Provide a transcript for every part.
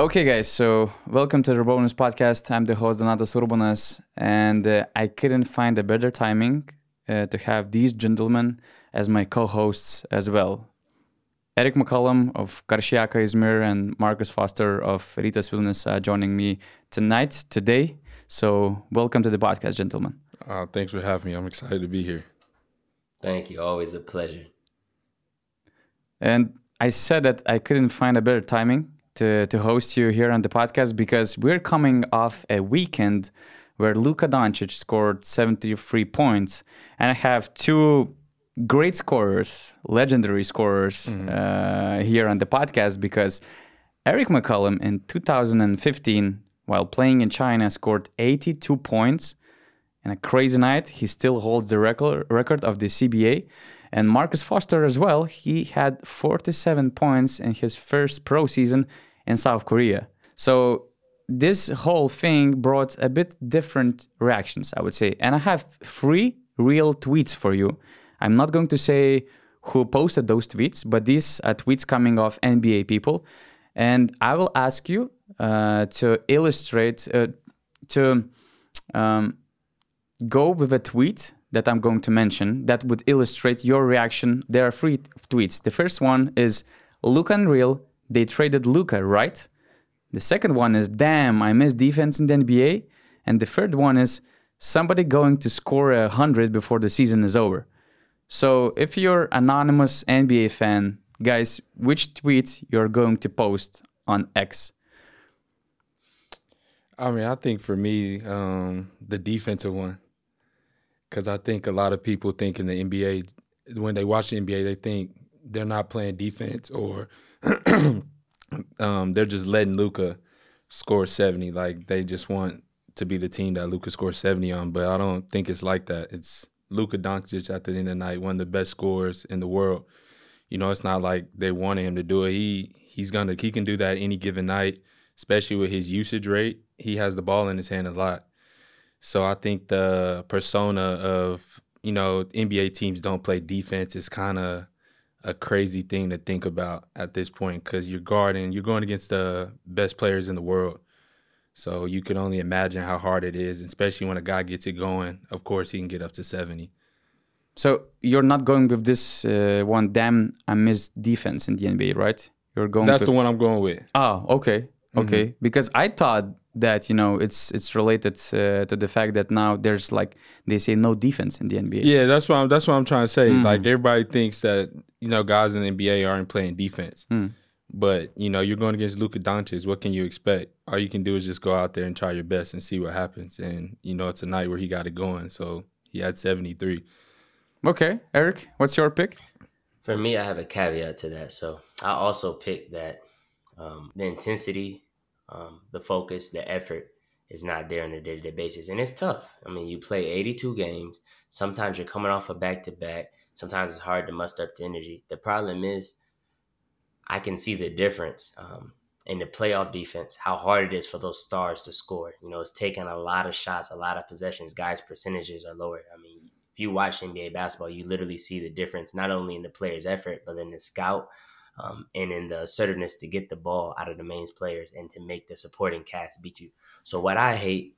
Okay, guys, so welcome to the Urbonus podcast. I'm the host, Donatas Urbonas, and uh, I couldn't find a better timing uh, to have these gentlemen as my co hosts as well. Errick McCollum of Karşıyaka Izmir and Marcus Foster of Rytas Vilnius uh, joining me tonight, today. So, welcome to the podcast, gentlemen. Uh, thanks for having me. I'm excited to be here. Thank you. Always a pleasure. And I said that I couldn't find a better timing to, to host you here on the podcast because we're coming off a weekend where Luka Doncic scored 73 points. And I have two great scorers, legendary scorers mm-hmm. uh, here on the podcast because Errick McCollum in 2015, while playing in China, scored 82 points. In a crazy night, he still holds the record, record of the CBA. And Marcus Foster as well, he had 47 points in his first pro season in South Korea. So this whole thing brought a bit different reactions, I would say. And I have three real tweets for you. I'm not going to say who posted those tweets, but these are tweets coming off NBA people. And I will ask you uh, to illustrate, uh, to um, go with a tweet that I'm going to mention that would illustrate your reaction. There are three tweets. The first one is look unreal. They traded Luka, right? The second one is damn, I miss defense in the NBA. And the third one is somebody going to score a hundred before the season is over. So if you're anonymous NBA fan, guys, which tweet you're going to post on X? I mean, I think for me, um, the defensive one because I think a lot of people think in the NBA when they watch the NBA they think they're not playing defense or um, they're just letting Luka score seventy. Like they just want to be the team that Luka scores seventy on, but I don't think it's like that. It's Luka Doncic at the end of the night, one of the best scorers in the world. You know, it's not like they wanted him to do it. He he's gonna he can do that any given night, especially with his usage rate. He has the ball in his hand a lot. So I think the persona of you know NBA teams don't play defense is kind of a crazy thing to think about at this point because you're guarding, you're going against the best players in the world. So you can only imagine how hard it is, especially when a guy gets it going. Of course, he can get up to 70. So you're not going with this uh, one, damn, I miss defense in the NBA, right? You're going. That's the one I'm going with. Oh, okay, okay. Mm-hmm. Because I thought that you know it's it's related uh, to the fact that now there's like they say no defense in the NBA. Yeah, that's what I'm that's what I'm trying to say. Mm. Like everybody thinks that you know guys in the NBA aren't playing defense. Mm. But you know you're going against Luka Doncic. What can you expect? All you can do is just go out there and try your best and see what happens. And you know it's a night where he got it going. So he had 73. Okay, Errick, what's your pick? For me, I have a caveat to that. So I also picked that um, the intensity um, the focus, the effort is not there on a day to day basis. And it's tough. I mean, you play 82 games. Sometimes you're coming off a back to back. Sometimes it's hard to muster up the energy. The problem is, I can see the difference um, in the playoff defense, how hard it is for those stars to score. You know, it's taking a lot of shots, a lot of possessions. Guys' percentages are lower. I mean, if you watch NBA basketball, you literally see the difference, not only in the player's effort, but in the scout um, and in the assertiveness to get the ball out of the main players and to make the supporting cast beat you. So what I hate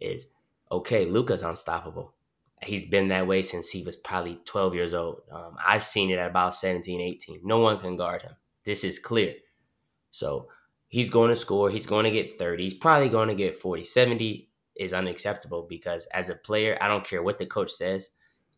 is okay, Luka's unstoppable. He's been that way since he was probably 12 years old. Um, I've seen it at about 17, 18. No one can guard him. This is clear. So he's going to score. He's going to get 30. He's probably going to get 40. 70 is unacceptable because as a player, I don't care what the coach says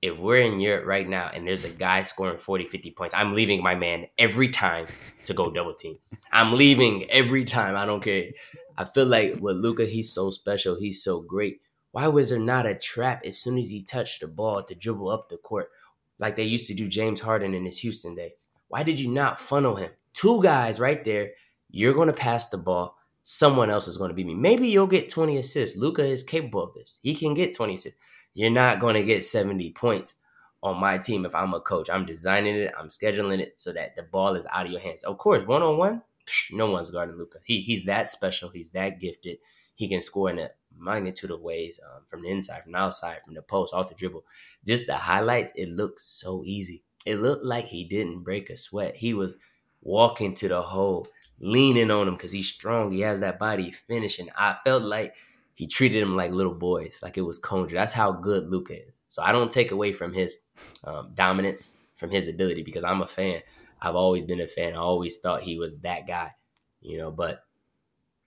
if we're in Europe right now and there's a guy scoring 40, 50 points, I'm leaving my man every time to go double team. I'm leaving every time. I don't care. I feel like with Luka, he's so special. He's so great. Why was there not a trap as soon as he touched the ball to dribble up the court like they used to do James Harden in his Houston day? Why did you not funnel him? Two guys right there. You're going to pass the ball. Someone else is going to beat me. Maybe you'll get 20 assists. Luka is capable of this. He can get 20 assists. You're not going to get 70 points on my team if I'm a coach. I'm designing it, I'm scheduling it so that the ball is out of your hands. Of course, one on one, no one's guarding Luka. He he's that special. He's that gifted. He can score in a magnitude of ways um, from the inside, from the outside, from the post, off the dribble. Just the highlights, it looked so easy. It looked like he didn't break a sweat. He was walking to the hole leaning on him because he's strong. He has that body finishing. I felt like he treated him like little boys, like it was Conjure. That's how good Luka is. So I don't take away from his um, dominance, from his ability, because I'm a fan. I've always been a fan. I always thought he was that guy, you know. But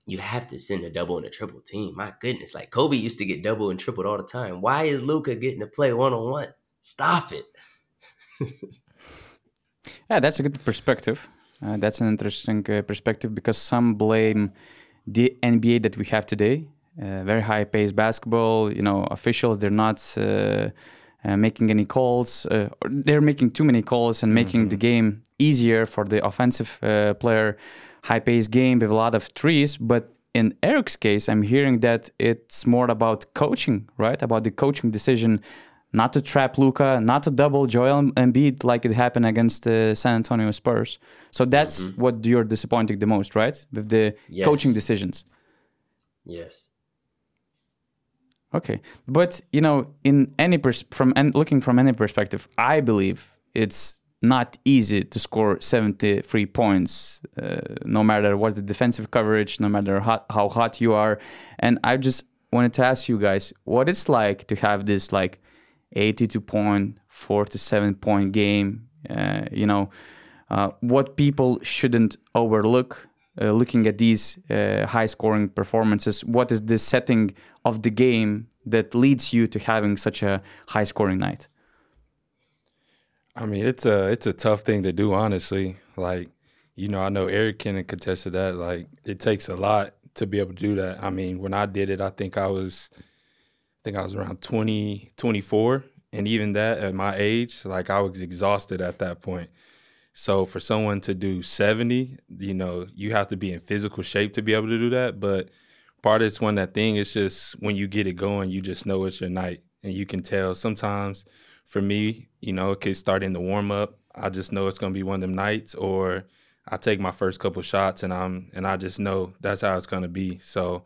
you have to send a double and a triple team. My goodness, like Kobe used to get double and tripled all the time. Why is Luka getting to play one on one? Stop it. yeah, that's a good perspective. Uh, that's an interesting uh, perspective because some blame the NBA that we have today uh, very high paced basketball. You know, officials they're not uh, uh, making any calls. they're making too many calls and making mm-hmm. the game easier for the offensive player. High paced game with a lot of trees, but in Errick's case, I'm hearing that it's more about coaching, right? About the coaching decision not to trap Luka, not to double Joel Embiid like it happened against the San Antonio Spurs. So that's mm-hmm. what you're disappointing the most, right? With the yes. coaching decisions. Yes. Okay, but you know, in any pers- from and looking from any perspective, I believe it's not easy to score 73 points, uh, no matter what's the defensive coverage, no matter how hot you are. And I just wanted to ask you guys what it's like to have this like 82 point, four to seven point game. Uh, you know, uh, what people shouldn't overlook uh, looking at these uh, high scoring performances, what is the setting of the game that leads you to having such a high scoring night? I mean, it's a it's a tough thing to do, honestly. Like, you know, I know Errick can attest to that. Like, it takes a lot to be able to do that. I mean, when I did it, I think I was, I think I was around 20, 24. And even that at my age, like I was exhausted at that point. So for someone to do 70, you know, you have to be in physical shape to be able to do that. But part it's one that thing is just when you get it going, you just know it's your night. And you can tell sometimes for me, you know, it could start in the warm up. I just know it's gonna be one of them nights or I take my first couple shots and I'm and I just know that's how it's gonna be. So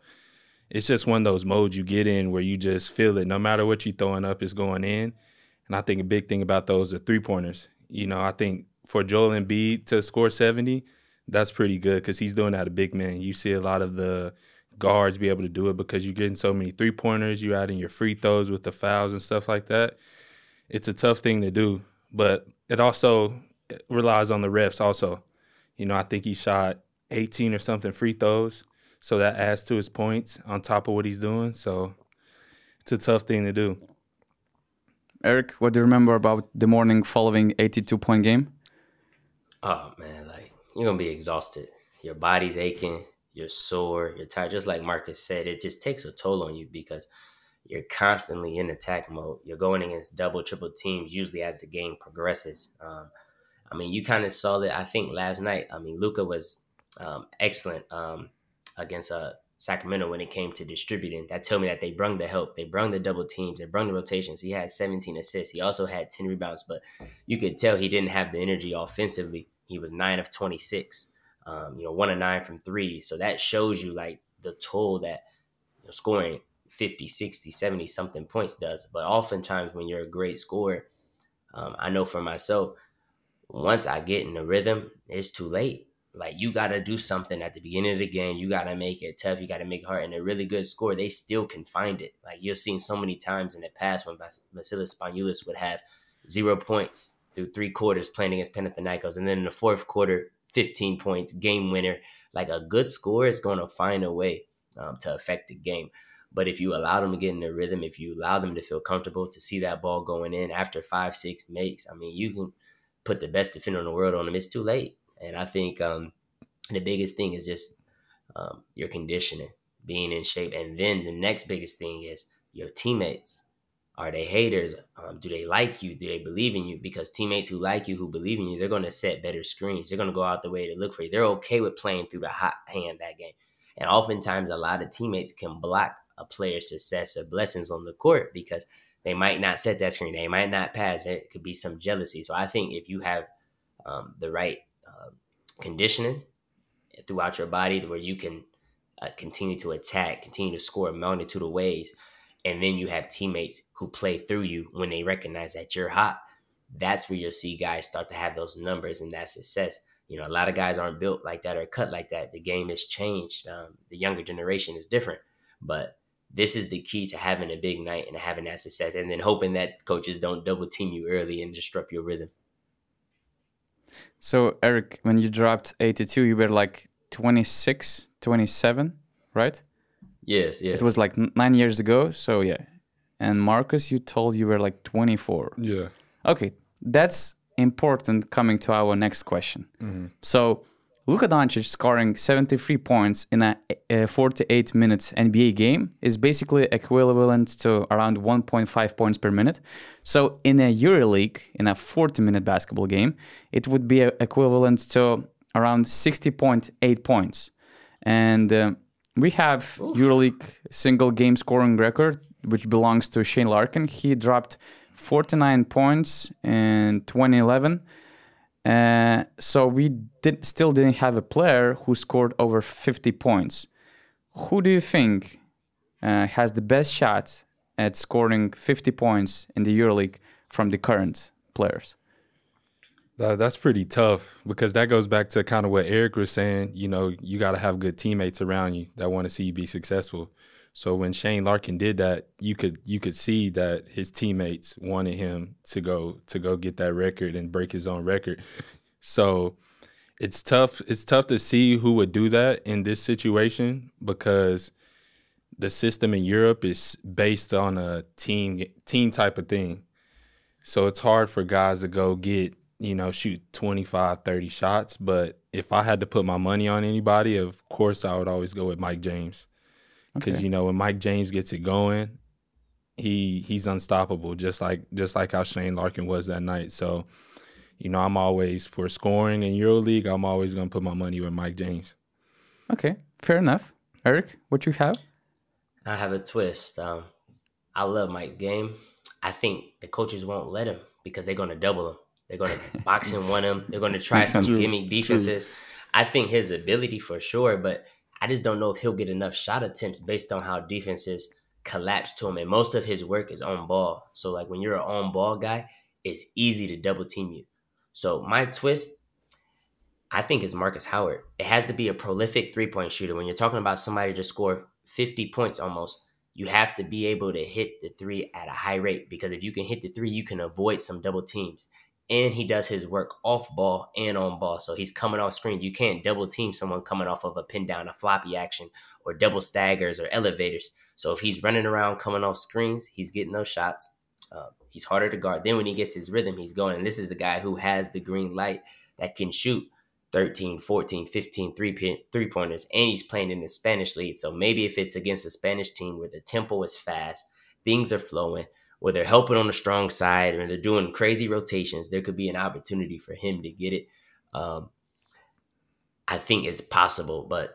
it's just one of those modes you get in where you just feel it. No matter what you're throwing up, is going in. And I think a big thing about those are three pointers. You know, I think for Joel Embiid to score 70, that's pretty good because he's doing that a big man. You see a lot of the guards be able to do it because you're getting so many three pointers, you're adding your free throws with the fouls and stuff like that. It's a tough thing to do, but it also relies on the refs also. You know, I think he shot 18 or something free throws, so that adds to his points on top of what he's doing. So it's a tough thing to do. Errick, what do you remember about the morning following 82 point game? oh man, like you're gonna be exhausted. Your body's aching, you're sore, you're tired. Just like Marcus said, it just takes a toll on you because you're constantly in attack mode. You're going against double, triple teams usually as the game progresses. Um, I mean, you kind of saw that. I think last night. I mean, Luka was um, excellent um, against uh, Sacramento when it came to distributing. That told me that they brung the help. They brung the double teams. They brung the rotations. He had 17 assists. He also had 10 rebounds, but you could tell he didn't have the energy offensively he was nine of 26, um, you know, one of nine from three. So that shows you like the toll that you know, scoring 50, 60, 70 something points does. But oftentimes when you're a great scorer, um, I know for myself, once I get in the rhythm, it's too late. Like you got to do something at the beginning of the game. You got to make it tough. You got to make it hard. And a really good score, they still can find it. Like you've seen so many times in the past when Vasilis Spanoulis would have zero points through three quarters playing against Panathinaikos, and then in the fourth quarter, 15 points, game winner. Like a good score is going to find a way um, to affect the game. But if you allow them to get in the rhythm, if you allow them to feel comfortable to see that ball going in after five, six makes, I mean, you can put the best defender in the world on them. It's too late. And I think um, the biggest thing is just um, your conditioning, being in shape. And then the next biggest thing is your teammates. Are they haters? Um, do they like you? Do they believe in you? Because teammates who like you, who believe in you, they're going to set better screens. They're going to go out the way to look for you. They're okay with playing through the hot hand that game. And oftentimes, a lot of teammates can block a player's success or blessings on the court because they might not set that screen. They might not pass. There could be some jealousy. So I think if you have um, the right uh, conditioning throughout your body where you can uh, continue to attack, continue to score a multitude of ways – and then you have teammates who play through you when they recognize that you're hot. That's where you'll see guys start to have those numbers and that success. You know, a lot of guys aren't built like that or cut like that. The game has changed. Um, the younger generation is different, but this is the key to having a big night and having that success, and then hoping that coaches don't double team you early and disrupt your rhythm. So, Errick, when you dropped 82, you were like 26, 27, right? Yes, yes. It was like nine years ago. So, yeah. And Marcus, you told you were like 24. Yeah. Okay. That's important coming to our next question. Mm-hmm. So, Luka Doncic scoring 73 points in a, a 48 minutes NBA game is basically equivalent to around 1.5 points per minute. So in a EuroLeague, in a 40 minute basketball game, it would be equivalent to around 60.8 points. And uh, we have Oof. EuroLeague single game scoring record, which belongs to Shane Larkin. He dropped 49 points in 2011 uh, so we did still didn't have a player who scored over 50 points. Who do you think uh, has the best shot at scoring 50 points in the EuroLeague from the current players? That's pretty tough because that goes back to kind of what Errick was saying. You know, you got to have good teammates around you that want to see you be successful. So when Shane Larkin did that, you could you could see that his teammates wanted him to go to go get that record and break his own record. So it's tough it's tough to see who would do that in this situation because the system in Europe is based on a team team type of thing. So it's hard for guys to go get, you know, shoot 25, 30 shots, but if I had to put my money on anybody, of course I would always go with Mike James because okay. you know when Mike James gets it going, he he's unstoppable, just like just like how Shane Larkin was that night. So, you know, I'm always for scoring in EuroLeague. I'm always gonna put my money with Mike James. Okay, fair enough. Errick, what you have? I have a twist. Um, I love Mike's game. I think the coaches won't let him because they're gonna double him. They're gonna box and one him. They're gonna try some true, gimmick defenses. True. I think his ability for sure, but I just don't know if he'll get enough shot attempts based on how defenses collapse to him. And most of his work is on ball. So like when you're an on ball guy, it's easy to double team you. So my twist, I think is Marcus Howard. It has to be a prolific three point shooter. When you're talking about somebody to score 50 points almost, you have to be able to hit the three at a high rate because if you can hit the three, you can avoid some double teams and he does his work off ball and on ball. So he's coming off screen. You can't double team someone coming off of a pin down, a floppy action, or double staggers or elevators. So if he's running around coming off screens, he's getting those shots. Uh, he's harder to guard. Then when he gets his rhythm, he's going. And this is the guy who has the green light that can shoot 13, 14, 15 three, three pointers. And he's playing in the Spanish league. So maybe if it's against a Spanish team where the tempo is fast, things are flowing, or they're helping on the strong side or they're doing crazy rotations, there could be an opportunity for him to get it. Um, I think it's possible, but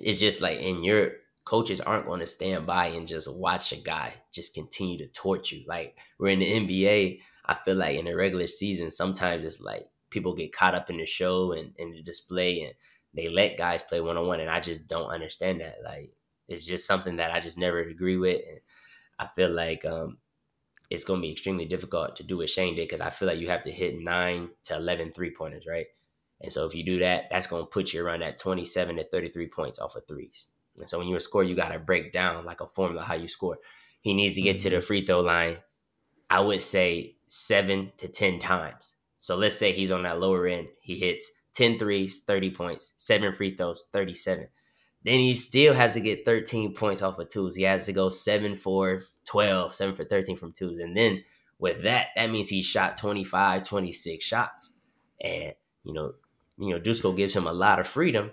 it's just like in Europe, coaches aren't going to stand by and just watch a guy just continue to torch you. Like we're in the NBA, I feel like in the regular season, sometimes it's like people get caught up in the show and, and the display and they let guys play one on one. And I just don't understand that. Like it's just something that I just never agree with. And I feel like um, it's going to be extremely difficult to do what Shane did because I feel like you have to hit nine to 11 three pointers, right? And so if you do that, that's going to put you around that 27 to 33 points off of threes. And so when you score, you got to break down like a formula how you score. He needs to get to the mm-hmm. free throw line, I would say seven to 10 times. So let's say he's on that lower end. He hits 10 threes, 30 points, seven free throws, 37. Then he still has to get 13 points off of twos. He has to go seven for 12, seven for 13 from twos. And then with that, that means he shot 25, 26 shots. And, you know, you know, Dusko gives him a lot of freedom,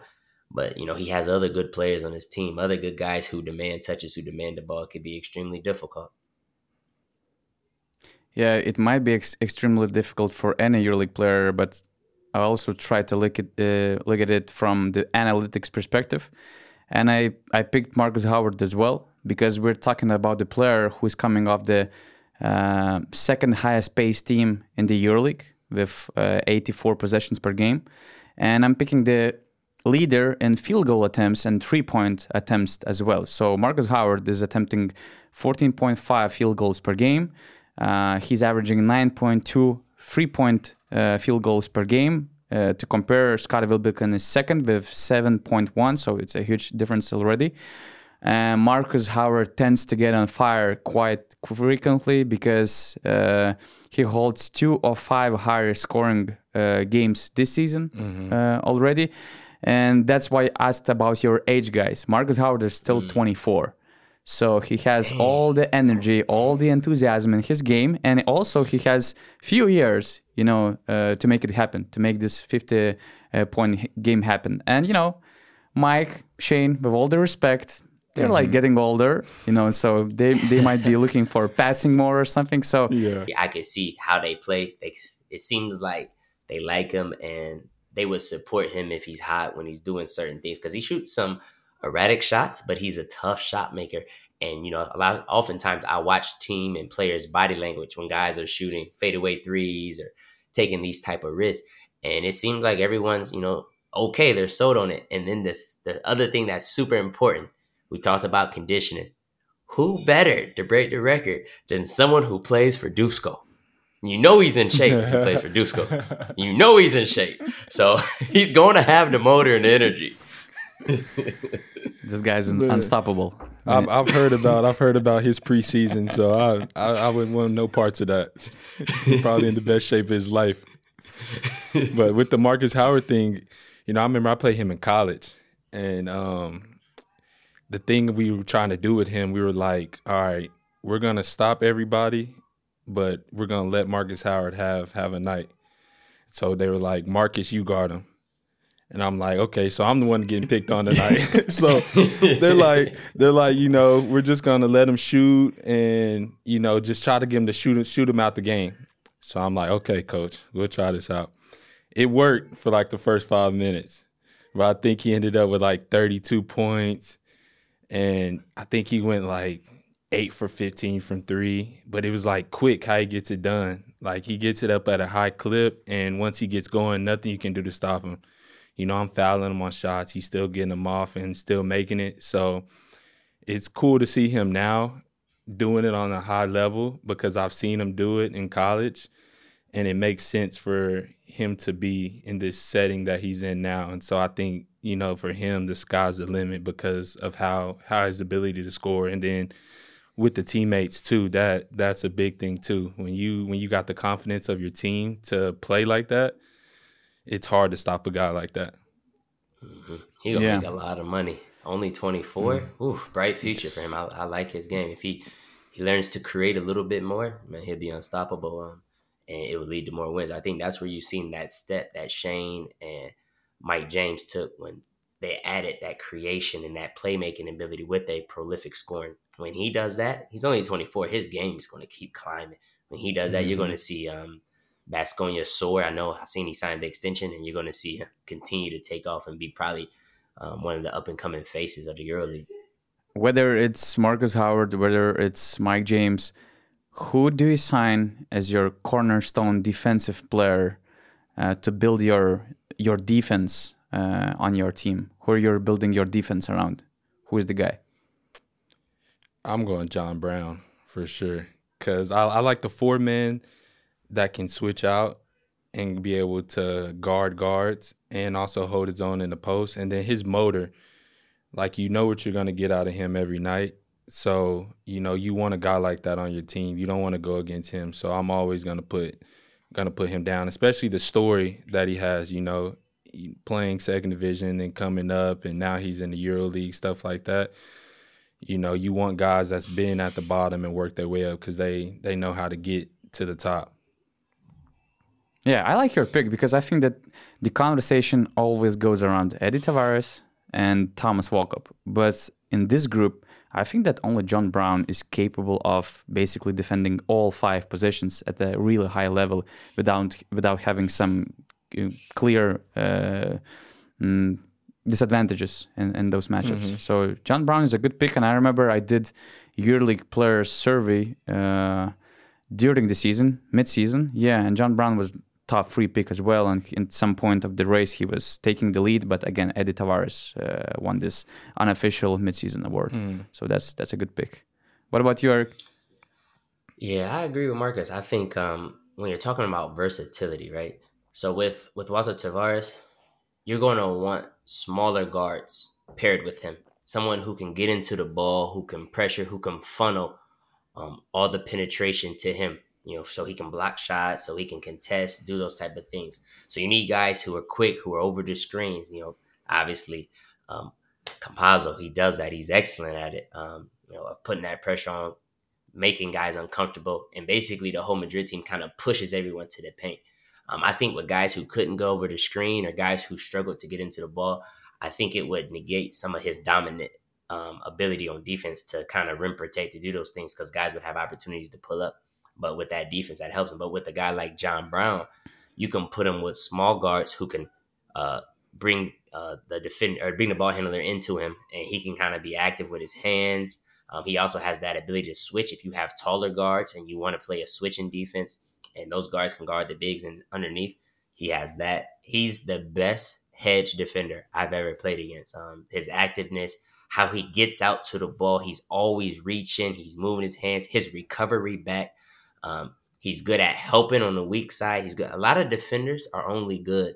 but you know, he has other good players on his team, other good guys who demand touches, who demand the ball. It could be extremely difficult. Yeah, it might be ex- extremely difficult for any EuroLeague player, but I also try to look at uh, look at it from the analytics perspective and I, I picked Marcus Howard as well because we're talking about the player who's coming off the uh, second highest pace team in the EuroLeague with uh, 84 possessions per game. And I'm picking the leader in field goal attempts and three point attempts as well. So Marcus Howard is attempting 14.5 field goals per game. Uh, he's averaging 9.2 three point uh, field goals per game Uh, to compare, Scottie Wilbekin is second with 7.1, so it's a huge difference already. And Marcus Howard tends to get on fire quite frequently because uh, he holds two of five higher scoring uh, games this season uh, already. And that's why I asked about your age, guys. Marcus Howard is still 24. So he has all the energy, all the enthusiasm in his game, and also he has few years, you know, uh, to make it happen, to make this 50 uh, point h- game happen. And you know, Mike, Shane, with all the respect, they're like getting older, you know, so they they might be looking for passing more or something. So Yeah. I can see how they play. They, it seems like they like him and they would support him if he's hot when he's doing certain things because he shoots some erratic shots, but he's a tough shot maker. And you know, a lot oftentimes I watch team and players' body language when guys are shooting fadeaway threes or taking these type of risks, and it seems like everyone's you know okay, they're sold on it. And then this the other thing that's super important, we talked about conditioning. Who better to break the record than someone who plays for Dusko? You know he's in shape if he plays for Dusko. You know he's in shape. So he's going to have the motor and the energy. this guy's un- unstoppable. I've, I've heard about I've heard about his preseason, so I I, I wouldn't want no parts of that. He's probably in the best shape of his life. But with the Marcus Howard thing, you know, I remember I played him in college, and um, the thing we were trying to do with him, we were like, all right, we're gonna stop everybody, but we're gonna let Marcus Howard have have a night. So they were like, Marcus, you guard him. And I'm like, okay, so I'm the one getting picked on tonight. so they're like, they're like, you know, we're just gonna let him shoot and you know just try to get him to shoot shoot him out the game. So I'm like, okay, coach, we'll try this out. It worked for like the first five minutes, but I think he ended up with like 32 points, and I think he went like eight for 15 from three. But it was like quick how he gets it done. Like he gets it up at a high clip, and once he gets going, nothing you can do to stop him. You know, I'm fouling him on shots. He's still getting them off and still making it. So it's cool to see him now doing it on a high level because I've seen him do it in college and it makes sense for him to be in this setting that he's in now. And so I think, you know, for him the sky's the limit because of how how his ability to score and then with the teammates too, that that's a big thing too. When you when you got the confidence of your team to play like that, it's hard to stop a guy like that. He gonna Yeah. make a lot of money. Only 24. Oof, bright future for him. I, I like his game. If he he learns to create a little bit more, man, he'll be unstoppable. Um, and it will lead to more wins. I think that's where you've seen that step that Shane and Mike James took when they added that creation and that playmaking ability with a prolific scoring. When he does that, he's only 24. His game is going to keep climbing. When he does that, you're going to see um, Basconia soar. I know I've seen he signed the extension, and you're going to see him continue to take off and be probably um, one of the up and coming faces of the EuroLeague. Whether it's Marcus Howard, whether it's Mike James, who do you sign as your cornerstone defensive player uh, to build your your defense uh, on your team? Who you're building your defense around? Who is the guy? I'm going John Brown for sure because I, I like the four men that can switch out and be able to guard guards and also hold his own in the post. And then his motor, like you know what you're gonna get out of him every night. So you know you want a guy like that on your team. You don't want to go against him. So I'm always gonna put gonna put him down, especially the story that he has. You know, playing second division and coming up, and now he's in the Euro League, stuff like that you know, you want guys that's been at the bottom and work their way up because they they know how to get to the top. Yeah, I like your pick because I think that the conversation always goes around Edy Tavares and Thomas Walkup. But in this group, I think that only John Brown is capable of basically defending all five positions at a really high level without without having some uh, clear uh, mm, disadvantages in, in those matchups. So John Brown is a good pick, and I remember I did EuroLeague players survey uh, during the season, mid-season. Yeah, and John Brown was top three pick as well. And at some point of the race, he was taking the lead. But again, Edy Tavares uh, won this unofficial mid-season award. So that's that's a good pick. What about you, Errick? Yeah, I agree with Marcus. I think um, when you're talking about versatility, right? So with with Walter Tavares, you're going to want smaller guards paired with him. Someone who can get into the ball, who can pressure, who can funnel um, all the penetration to him. You know, so he can block shots, so he can contest, do those type of things. So you need guys who are quick, who are over the screens. You know, obviously, um, Campazzo, he does that. He's excellent at it. Um, you know, of putting that pressure on, making guys uncomfortable, and basically the whole Madrid team kind of pushes everyone to the paint. Um, I think with guys who couldn't go over the screen or guys who struggled to get into the ball, I think it would negate some of his dominant um, ability on defense to kind of rim protect to do those things because guys would have opportunities to pull up. But with that defense, that helps him. But with a guy like John Brown, you can put him with small guards who can uh, bring uh, the defend or bring the ball handler into him, and he can kind of be active with his hands. Um, he also has that ability to switch if you have taller guards and you want to play a switching defense and those guards can guard the bigs and underneath. He has that. He's the best hedge defender I've ever played against. Um, his activeness, how he gets out to the ball, he's always reaching, he's moving his hands, his recovery back. Um, he's good at helping on the weak side. He's good. A lot of defenders are only good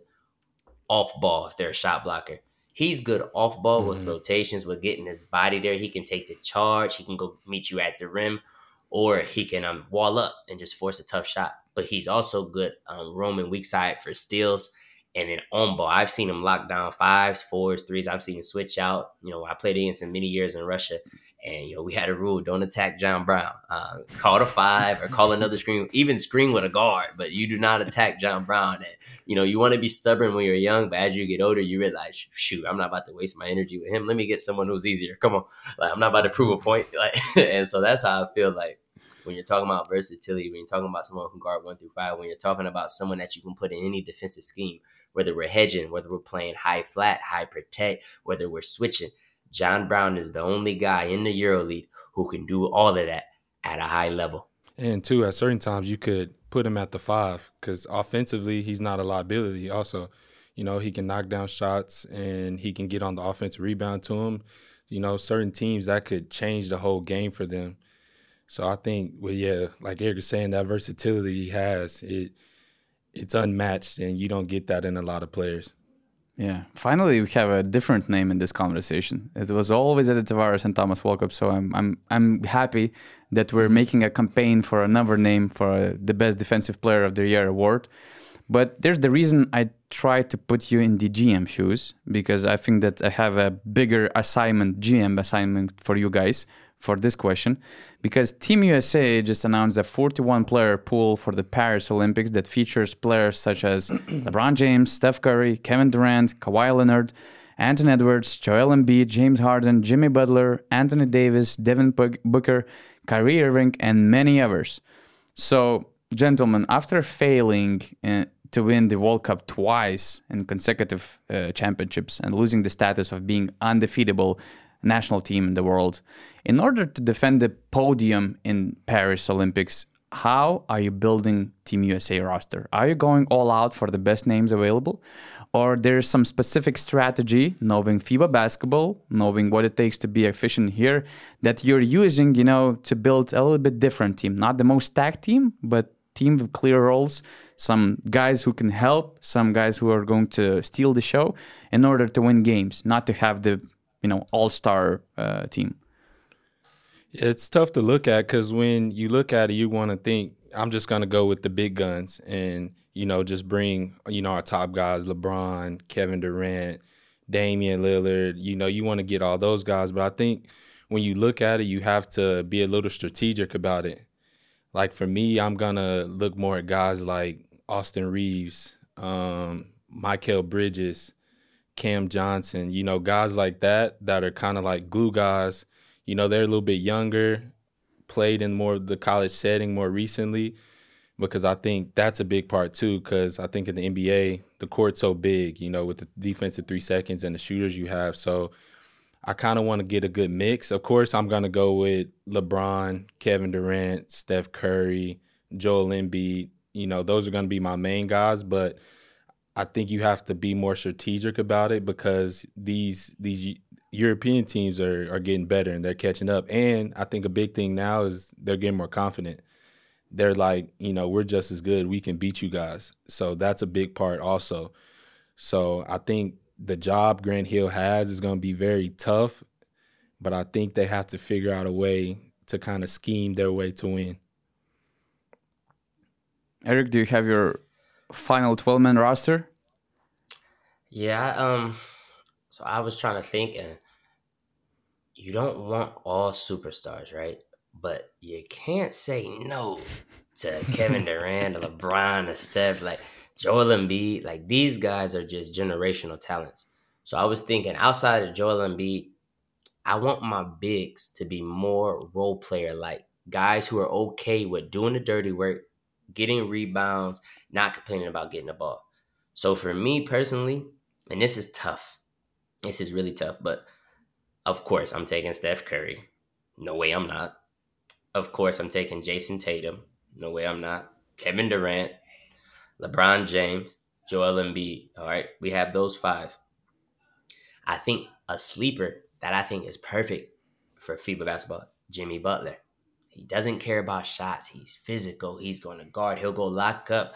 off ball if they're a shot blocker. He's good off ball mm-hmm. with rotations, with getting his body there. He can take the charge. He can go meet you at the rim, or he can um, wall up and just force a tough shot but he's also good um, roaming weak side for steals. And then on ball, I've seen him lock down fives, fours, threes. I've seen him switch out. You know, I played against him many years in Russia, and you know we had a rule: don't attack John Brown. Uh, call a five or call another screen, even screen with a guard, but you do not attack John Brown. And you know you want to be stubborn when you're young, but as you get older, you realize, shoot, I'm not about to waste my energy with him. Let me get someone who's easier. Come on, like I'm not about to prove a point. Like, and so that's how I feel like when you're talking about versatility, when you're talking about someone who can guard one through five, when you're talking about someone that you can put in any defensive scheme, whether we're hedging, whether we're playing high flat, high protect, whether we're switching, John Brown is the only guy in the EuroLeague who can do all of that at a high level. And two, at certain times you could put him at the five because offensively he's not a liability. Also, you know he can knock down shots and he can get on the offensive rebound to him. You know, certain teams that could change the whole game for them. So I think, well, yeah, like Errick is saying, that versatility he has, it it's unmatched, and you don't get that in a lot of players. Yeah. Finally, we have a different name in this conversation. It was always Edy Tavares and Thomas Walkup. So I'm I'm I'm happy that we're mm-hmm. making a campaign for another name for uh, the best defensive player of the year award. But there's the reason I try to put you in the GM shoes because I think that I have a bigger assignment, GM assignment for you guys for this question because Team USA just announced a 41 player pool for the Paris Olympics that features players such as LeBron James, Steph Curry, Kevin Durant, Kawhi Leonard, Anthony Edwards, Joel Embiid, James Harden, Jimmy Butler, Anthony Davis, Devin Booker, Kyrie Irving, and many others. So, gentlemen, after failing uh, to win the World Cup twice in consecutive uh, championships and losing the status of being undefeatable national team in the world. In order to defend the podium in Paris Olympics, how are you building Team USA roster? Are you going all out for the best names available? Or there's some specific strategy, knowing FIBA basketball, knowing what it takes to be efficient here, that you're using, you know, to build a little bit different team. Not the most stacked team, but team with clear roles, some guys who can help, some guys who are going to steal the show in order to win games, not to have the you know all star uh, team. It's tough to look at because when you look at it, you want to think I'm just gonna go with the big guns and you know just bring you know our top guys, LeBron, Kevin Durant, Damian Lillard. You know you want to get all those guys, but I think when you look at it, you have to be a little strategic about it. Like for me, I'm gonna look more at guys like Austin Reaves, um, Mikal Bridges, Cam Johnson, you know, guys like that that are kind of like glue guys. You know, they're a little bit younger, played in more the college setting more recently, because I think that's a big part too. Because I think in the NBA, the court's so big, you know, with the defensive three seconds and the shooters you have. So I kind of want to get a good mix. Of course, I'm gonna go with LeBron, Kevin Durant, Steph Curry, Joel Embiid. You know, those are gonna be my main guys, but I think you have to be more strategic about it because these these European teams are are getting better and they're catching up. And I think a big thing now is they're getting more confident. they're like, you know, we're just as good. We can beat you guys. So that's a big part also. So I think the job Grant Hill has is going to be very tough, but I think they have to figure out a way to kind of scheme their way to win. Errick, do you have your final 12 man roster? Yeah, um so I was trying to think and you don't want all superstars, right? But you can't say no to Kevin Durant, LeBron, or Steph, like Joel Embiid. Like these guys are just generational talents. So I was thinking outside of Joel Embiid, I want my bigs to be more role player like guys who are okay with doing the dirty work, getting rebounds, not complaining about getting the ball. So for me personally, and this is tough. This is really tough, but of course I'm taking Steph Curry. No way I'm not. Of course I'm taking Jayson Tatum. No way I'm not. Kevin Durant, LeBron James, Joel Embiid. All right, we have those five. I think a sleeper that I think is perfect for FIBA basketball, Jimmy Butler. He doesn't care about shots. He's physical. He's going to guard. He'll go lock up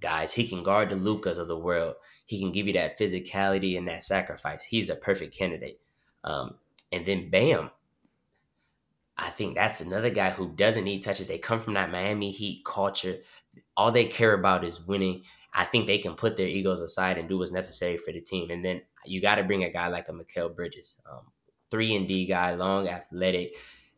guys. He can guard the Lukas of the world. He can give you that physicality and that sacrifice. He's a perfect candidate. Um, and then Bam. I think that's another guy who doesn't need touches. They come from that Miami Heat culture. All they care about is winning. I think they can put their egos aside and do what's necessary for the team. And then you got to bring a guy like a Mikal Bridges, um, three and D guy, long, athletic.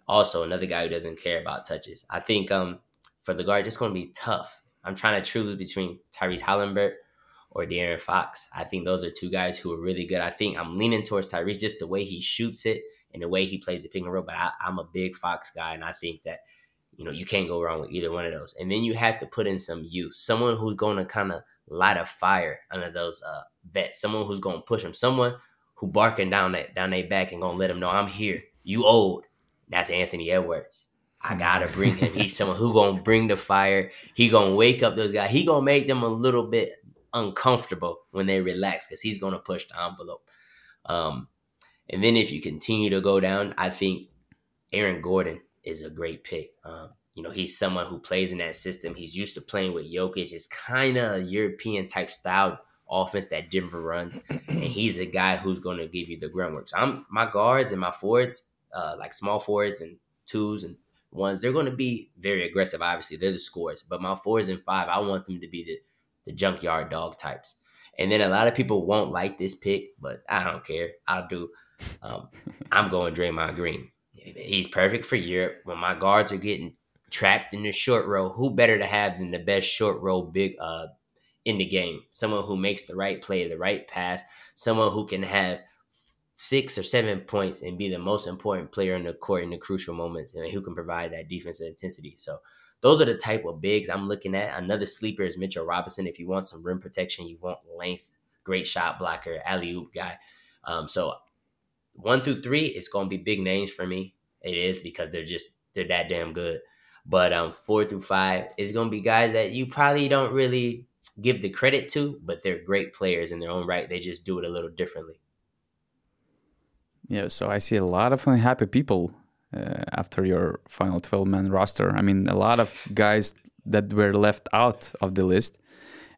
Also, another guy who doesn't care about touches. I think um, for the guard, it's going to be tough. I'm trying to choose between Tyrese Haliburton or De'Aaron Fox. I think those are two guys who are really good. I think I'm leaning towards Tyrese just the way he shoots it and the way he plays the pick and roll. But I, I'm a big Fox guy, and I think that you know you can't go wrong with either one of those. And then you have to put in some youth, someone who's going to kind of light a fire under those uh, vets, someone who's going to push them, someone who barking down that down their back and gonna let them know I'm here. You old. That's Anthony Edwards. I gotta bring him. He's someone who gonna bring the fire. He gonna wake up those guys. He gonna make them a little bit uncomfortable when they relax because he's gonna push the envelope. Um, and then if you continue to go down, I think Aaron Gordon is a great pick. Um, you know, he's someone who plays in that system. He's used to playing with Jokic. It's kind of European type style offense that Denver runs, and he's a guy who's going to give you the groundwork. So I'm my guards and my forwards, uh, like small forwards and twos and ones, they're going to be very aggressive. Obviously, they're the scores, but my fours and five, I want them to be the the junkyard dog types. And then a lot of people won't like this pick, but I don't care. I'll do. Um, I'm going Draymond Green. He's perfect for Europe. When my guards are getting trapped in the short roll, who better to have than the best short roll big uh in the game? Someone who makes the right play, the right pass, someone who can have six or seven points and be the most important player in the court in the crucial moments and who can provide that defensive intensity. So those are the type of bigs I'm looking at. Another sleeper is Mitchell Robinson. If you want some rim protection, you want length, great shot blocker, alley oop guy. Um, so one through three, it's going to be big names for me. It is because they're just they're that damn good. But um, four through five is going to be guys that you probably don't really give the credit to, but they're great players in their own right. They just do it a little differently. Yeah, so I see a lot of unhappy people uh, after your final 12 man roster. I mean, a lot of guys that were left out of the list.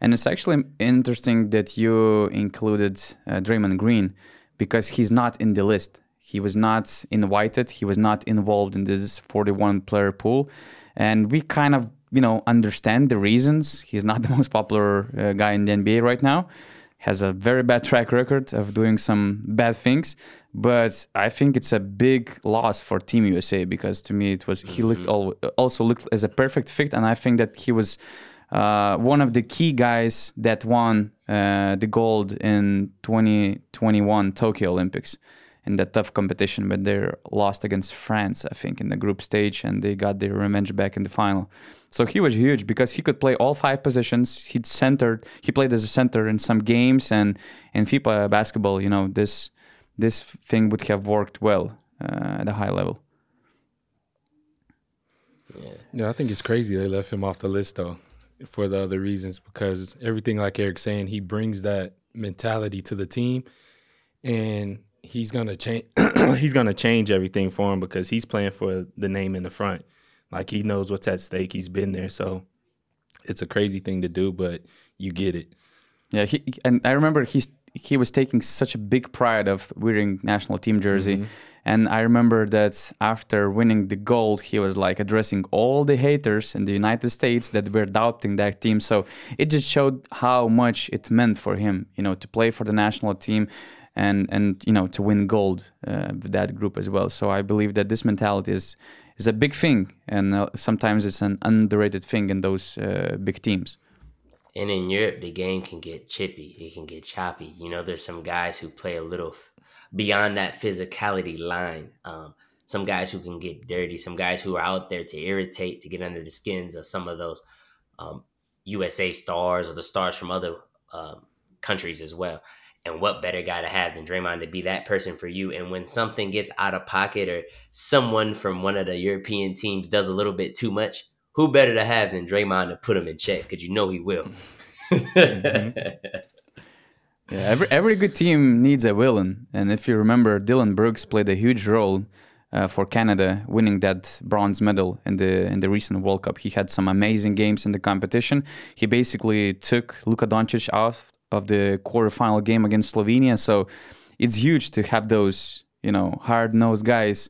And it's actually interesting that you included uh, Draymond Green because he's not in the list. He was not invited. He was not involved in this 41 player pool. And we kind of, you know, understand the reasons. He's not the most popular uh, guy in the NBA right now. Has a very bad track record of doing some bad things. But I think it's a big loss for Team USA because to me it was he looked mm-hmm. all, also looked as a perfect fit, and I think that he was uh, one of the key guys that won uh, the gold in 2021 Tokyo Olympics in that tough competition, but they lost against France, I think, in the group stage, and they got their revenge back in the final. So he was huge because he could play all five positions. He centered, he played as a center in some games, and in FIBA basketball, you know, this this thing would have worked well uh, at a high level. Yeah. yeah, I think it's crazy they left him off the list though for the other reasons because everything like Errick's saying, he brings that mentality to the team and he's gonna change he's gonna change everything for him because he's playing for the name in the front. Like he knows what's at stake. He's been there, so it's a crazy thing to do, but you get it. Yeah, he, and I remember he's he was taking such a big pride of wearing national team jersey. Mm-hmm. And I remember that after winning the gold, he was like addressing all the haters in the United States that were doubting that team. So it just showed how much it meant for him, you know, to play for the national team and and you know to win gold uh, with that group as well. So I believe that this mentality is is a big thing, and uh, sometimes it's an underrated thing in those uh, big teams. And in Europe, the game can get chippy. It can get choppy. You know, there's some guys who play a little beyond that physicality line. Um, some guys who can get dirty. Some guys who are out there to irritate, to get under the skins of some of those um, USA stars or the stars from other um, countries as well. And what better guy to have than Draymond to be that person for you? And when something gets out of pocket or someone from one of the European teams does a little bit too much, who better to have than Draymond to put him in check? Because you know he will. mm-hmm. Yeah, every every good team needs a villain, and if you remember, Dillon Brooks played a huge role uh, for Canada, winning that bronze medal in the in the recent World Cup. He had some amazing games in the competition. He basically took Luka Doncic out of the quarterfinal game against Slovenia. So it's huge to have those you know hard nosed guys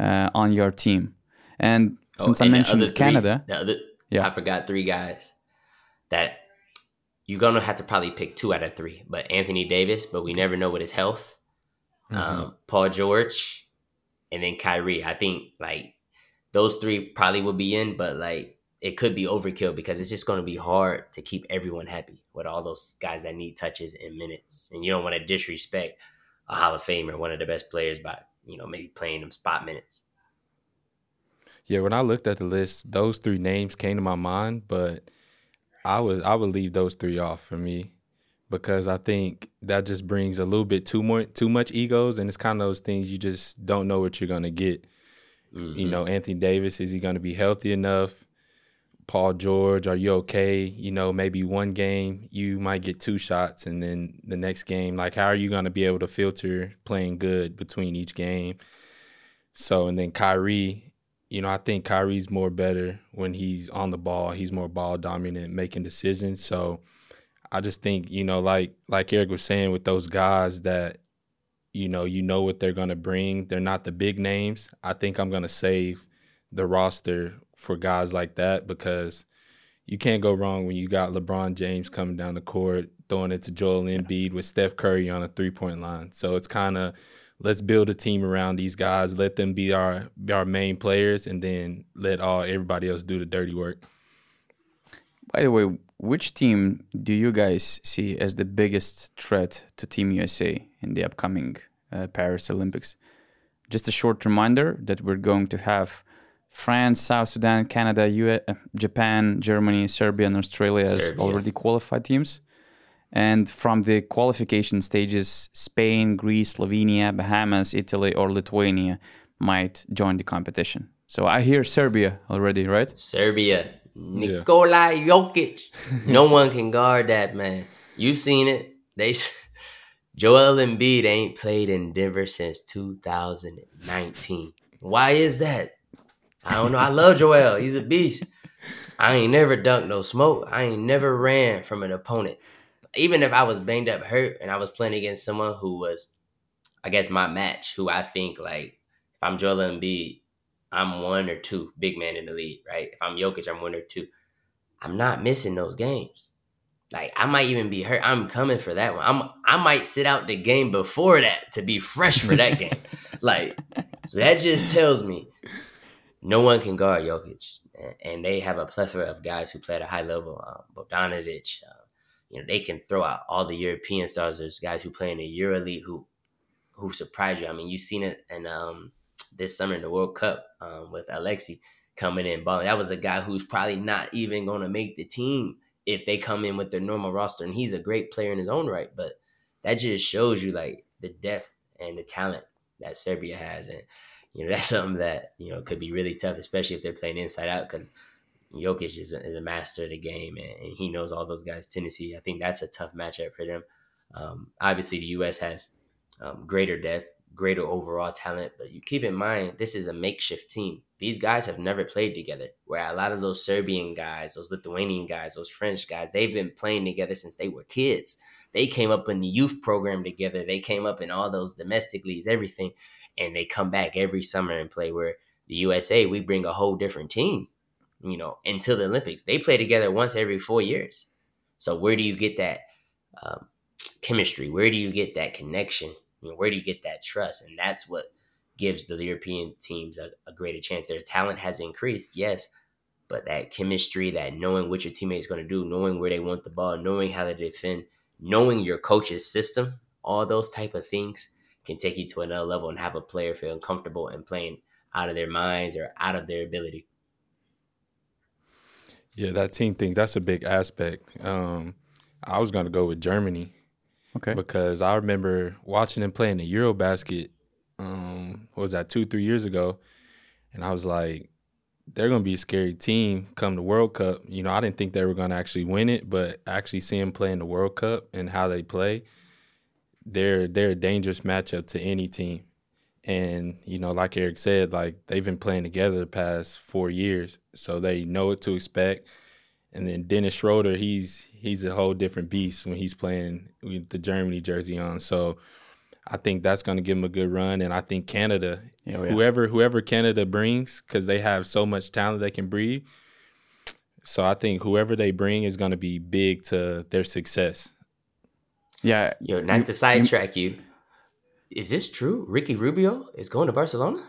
uh, on your team. And since oh, I mentioned three, Canada, other, yeah, I forgot three guys that you're gonna have to probably pick two out of three. But Anthony Davis, but we never know what his health. Mm-hmm. Um, Paul George, and then Kyrie. I think like those three probably will be in, but like it could be overkill because it's just going to be hard to keep everyone happy with all those guys that need touches and minutes, and you don't want to disrespect a Hall of Famer, one of the best players, by you know maybe playing them spot minutes. Yeah, when I looked at the list, those three names came to my mind, but I would I would leave those three off for me because I think that just brings a little bit too more too much egos and it's kind of those things you just don't know what you're gonna get. Mm-hmm. You know, Anthony Davis is he gonna be healthy enough? Paul George, are you okay? You know, maybe one game you might get two shots, and then the next game, like, how are you going to be able to filter playing good between each game? So, and then Kyrie, you know, I think Kyrie's more better when he's on the ball. He's more ball dominant, making decisions. So I just think, you know, like like Eric was saying with those guys that, you know, you know what they're gonna bring. They're not the big names. I think I'm gonna save the roster for guys like that because you can't go wrong when you got LeBron James coming down the court, throwing it to Joel Embiid with Steph Curry on a three point line. So it's kind of let's build a team around these guys. Let them be our be our main players, and then let all everybody else do the dirty work. By the way, which team do you guys see as the biggest threat to Team USA in the upcoming uh, Paris Olympics? Just a short reminder that we're going to have France, South Sudan, Canada, US, uh, Japan, Germany, Serbia, and Australia Serbia. as already qualified teams. And from the qualification stages, Spain, Greece, Slovenia, Bahamas, Italy, or Lithuania might join the competition. So I hear Serbia already, right? Serbia. Nikola yeah. Jokic. no one can guard that man. You've seen it. They Joel Embiid ain't played in Denver since 2019. Why is that? I don't know. I love Joel. He's a beast. I ain't never dunked no smoke. I ain't never ran from an opponent even if I was banged up, hurt, and I was playing against someone who was, I guess, my match, who I think like if I'm Joel Embiid, I'm one or two big man in the league, right? If I'm Jokic, I'm one or two. I'm not missing those games. Like I might even be hurt. I'm coming for that one. I'm I might sit out the game before that to be fresh for that game. Like so that just tells me no one can guard Jokic, and they have a plethora of guys who play at a high level. Um, Bogdanovich, uh, you know they can throw out all the European stars. There's guys who play in the EuroLeague who who surprise you. I mean, you've seen it in um, this summer in the World Cup um, with Alexi coming in balling. That was a guy who's probably not even going to make the team if they come in with their normal roster, and he's a great player in his own right. But that just shows you like the depth and the talent that Serbia has, and you know that's something that you know could be really tough, especially if they're playing inside out because Jokic is a, is a master of the game, and, and, he knows all those guys. Tennessee, I think that's a tough matchup for them. Um, obviously, the U.S. has um, greater depth greater overall talent. But you keep in mind, this is a makeshift team. These guys have never played together. Where a lot of those Serbian guys, those Lithuanian guys, those French guys, they've been playing together since they were kids. They came up in the youth program together. They came up in all those domestic leagues, everything, and they come back every summer and play. Where the USA, we bring a whole different team, you know, until the Olympics. They play together once every four years. So where do you get that um, chemistry? Where do you get that connection? Where do you get that trust? And that's what gives the European teams a, a greater chance. Their talent has increased, yes, but that chemistry, that knowing what your teammate is going to do, knowing where they want the ball, knowing how to defend, knowing your coach's system, all those type of things can take you to another level and have a player feel comfortable and playing out of their minds or out of their ability. Yeah, that team thing, that's a big aspect. Um, I was going to go with Germany. Okay. Because I remember watching them play in the Eurobasket, um, what was that, two, three years ago? And I was like, they're going to be a scary team come the World Cup. You know, I didn't think they were going to actually win it, but actually seeing them play in the World Cup and how they play, they're they're a dangerous matchup to any team. And you know, like Eric said, like they've been playing together the past four years, so they know what to expect. And then Dennis Schroeder, he's he's a whole different beast when he's playing with the Germany jersey on. So I think that's going to give him a good run. And I think Canada, oh, yeah. whoever whoever Canada brings, because they have so much talent they can breed. So I think whoever they bring is going to be big to their success. Yeah, yo, not to sidetrack you, is this true? Ricky Rubio is going to Barcelona?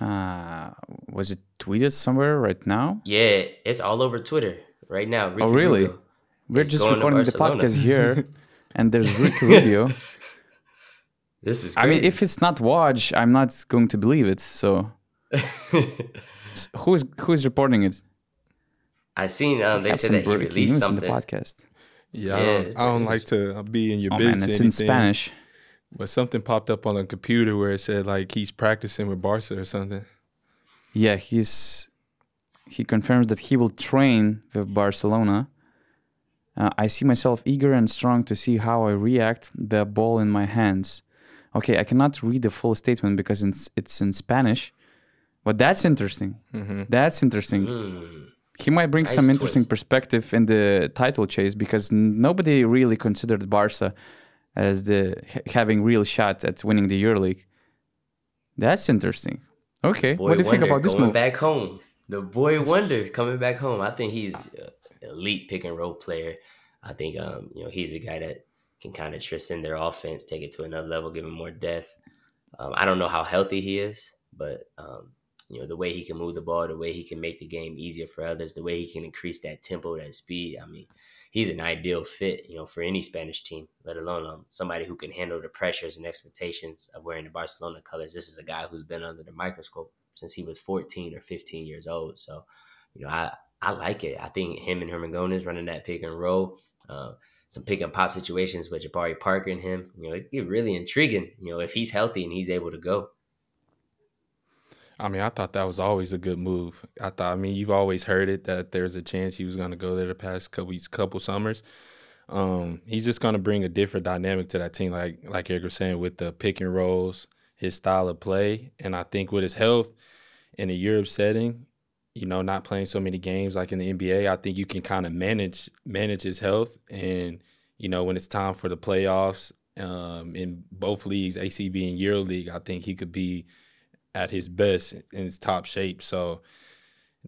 Uh, was it tweeted somewhere right now? Yeah, it's all over Twitter right now. Ricky oh, really? Rubio We're just recording the podcast here, and there's Ricky Rubio. This is. Crazy. I mean, if it's not watch, I'm not going to believe it. So, who's who's reporting it? I seen um, they said that he released something. in the podcast. Yeah, yeah I don't, I don't like to be in your oh, business. Man, it's in Spanish. But something popped up on the computer where it said like he's practicing with Barca or something. Yeah, he's he confirms that he will train with Barcelona. Uh, I see myself eager and strong to see how I react the ball in my hands. Okay, I cannot read the full statement because it's, it's in Spanish, but that's interesting. Mm-hmm. That's interesting. Mm. He might bring nice some interesting twist. perspective in the title chase because nobody really considered Barca as the having real shot at winning the EuroLeague. That's interesting. Okay, boy what do you think about this move? Back home, the boy wonder coming back home. I think he's an elite pick and roll player. I think um, you know he's a guy that can kind of transcend their offense, take it to another level, give him more depth. Um, I don't know how healthy he is, but um, you know the way he can move the ball, the way he can make the game easier for others, the way he can increase that tempo, that speed. I mean, he's an ideal fit, you know, for any Spanish team, let alone um, somebody who can handle the pressures and expectations of wearing the Barcelona colors. This is a guy who's been under the microscope since he was 14 or 15 years old. So, you know, I, I like it. I think him and Hernangómez running that pick and roll, uh, some pick and pop situations with Jabari Parker and him, you know, it really intriguing, you know, if he's healthy and he's able to go. I mean, I thought that was always a good move. I thought, I mean, you've always heard it that there's a chance he was going to go there the past couple weeks, couple summers. Um, he's just going to bring a different dynamic to that team, like like Eric was saying, with the pick and rolls, his style of play, and I think with his health in a Europe setting, you know, not playing so many games like in the NBA, I think you can kind of manage manage his health, and you know, when it's time for the playoffs um, in both leagues, ACB and EuroLeague, I think he could be at his best in his top shape. So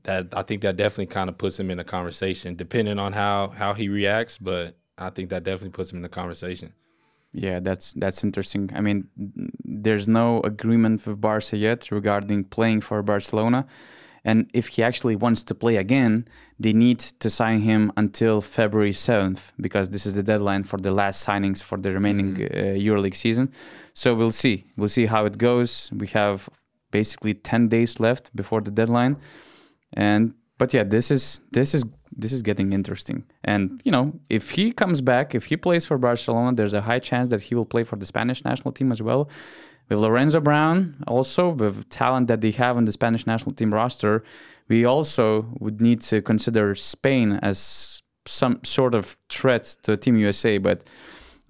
that I think that definitely kind of puts him in a conversation, depending on how how he reacts. But I think that definitely puts him in the conversation. Yeah, that's that's interesting. I mean, there's no agreement with Barca yet regarding playing for Barcelona. And if he actually wants to play again, they need to sign him until February 7th because this is the deadline for the last signings for the remaining mm-hmm. uh, EuroLeague season. So we'll see. We'll see how it goes. We have basically 10 days left before the deadline. And but yeah this is this is this is getting interesting. And you know if he comes back if he plays for barcelona there's a high chance that he will play for the spanish national team as well. With lorenzo brown also with talent that they have on the spanish national team roster we also would need to consider spain as some sort of threat to team usa but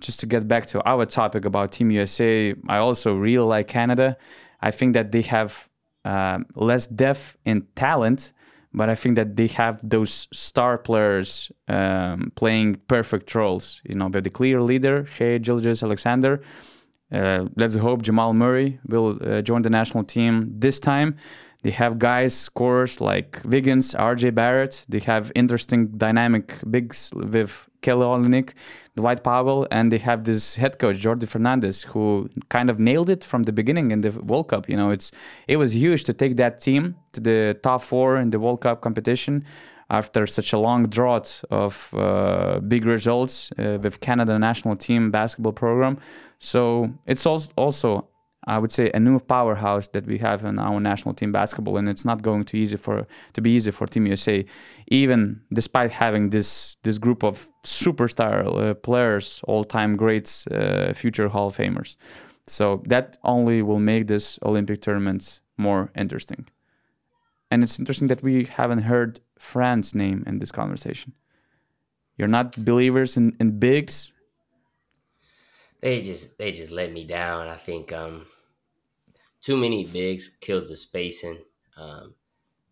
just to get back to our topic about Team USA, I also really like Canada. I think that they have um, less depth in talent, but I think that they have those star players um, playing perfect roles. You know, they're the clear leader, Shai Gilgeous-Alexander. Uh, let's hope Jamal Murray will uh, join the national team this time. They have guys, scorers like Wiggins, RJ Barrett. They have interesting dynamic bigs with Kelly Olynyk, Dwight Powell, and they have this head coach Jordi Fernandez who kind of nailed it from the beginning in the World Cup. You know, it's it was huge to take that team to the top four in the World Cup competition after such a long drought of uh, big results uh, with Canada national team basketball program. So it's also I would say a new powerhouse that we have in our national team basketball, and it's not going to easy for to be easy for Team USA, even despite having this this group of superstar uh, players, all time greats, uh, future Hall of Famers. So that only will make this Olympic tournament more interesting. And it's interesting that we haven't heard France's name in this conversation. You're not believers in, in bigs. They just they just let me down. I think um, too many bigs kills the spacing, um,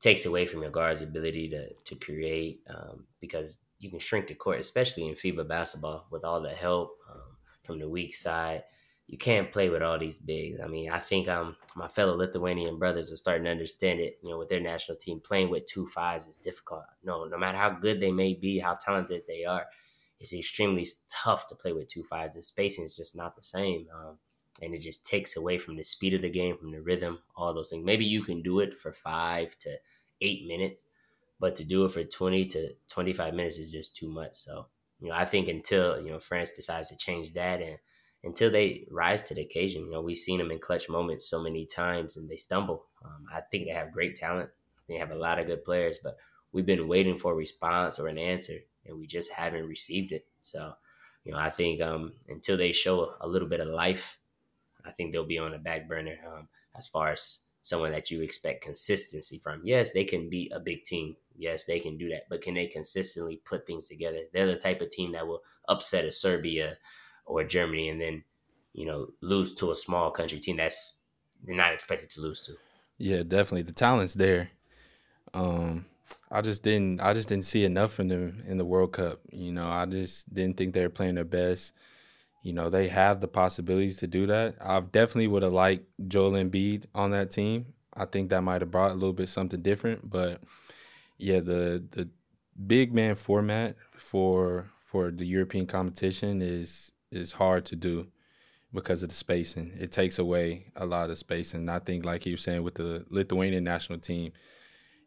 takes away from your guard's ability to to create um, because you can shrink the court, especially in FIBA basketball with all the help um, from the weak side. You can't play with all these bigs. I mean, I think um my fellow Lithuanian brothers are starting to understand it. You know, with their national team, playing with two fives is difficult. No, no matter how good they may be, how talented they are, it's extremely tough to play with two fives. The spacing is just not the same. Um, and it just takes away from the speed of the game, from the rhythm, all those things. Maybe you can do it for five to eight minutes, but to do it for 20 to 25 minutes is just too much. So, you know, I think until, you know, France decides to change that and until they rise to the occasion, you know, we've seen them in clutch moments so many times and they stumble. Um, I think they have great talent. They have a lot of good players, but we've been waiting for a response or an answer and we just haven't received it. So, you know, I think um, until they show a little bit of life I think they'll be on the back burner um, as far as someone that you expect consistency from. Yes, they can be a big team. Yes, they can do that. But can they consistently put things together? They're the type of team that will upset a Serbia or Germany and then, you know, lose to a small country team that's they're not expected to lose to. Yeah, definitely. The talent's there. Um, I just didn't I just didn't see enough from them in the World Cup. You know, I just didn't think they were playing their best you know, they have the possibilities to do that. I definitely would have liked Joel Embiid on that team. I think that might have brought a little bit something different, but yeah, the the big man format for for the European competition is is hard to do because of the spacing. It takes away a lot of spacing. And I think, like you were saying, with the Lithuanian national team,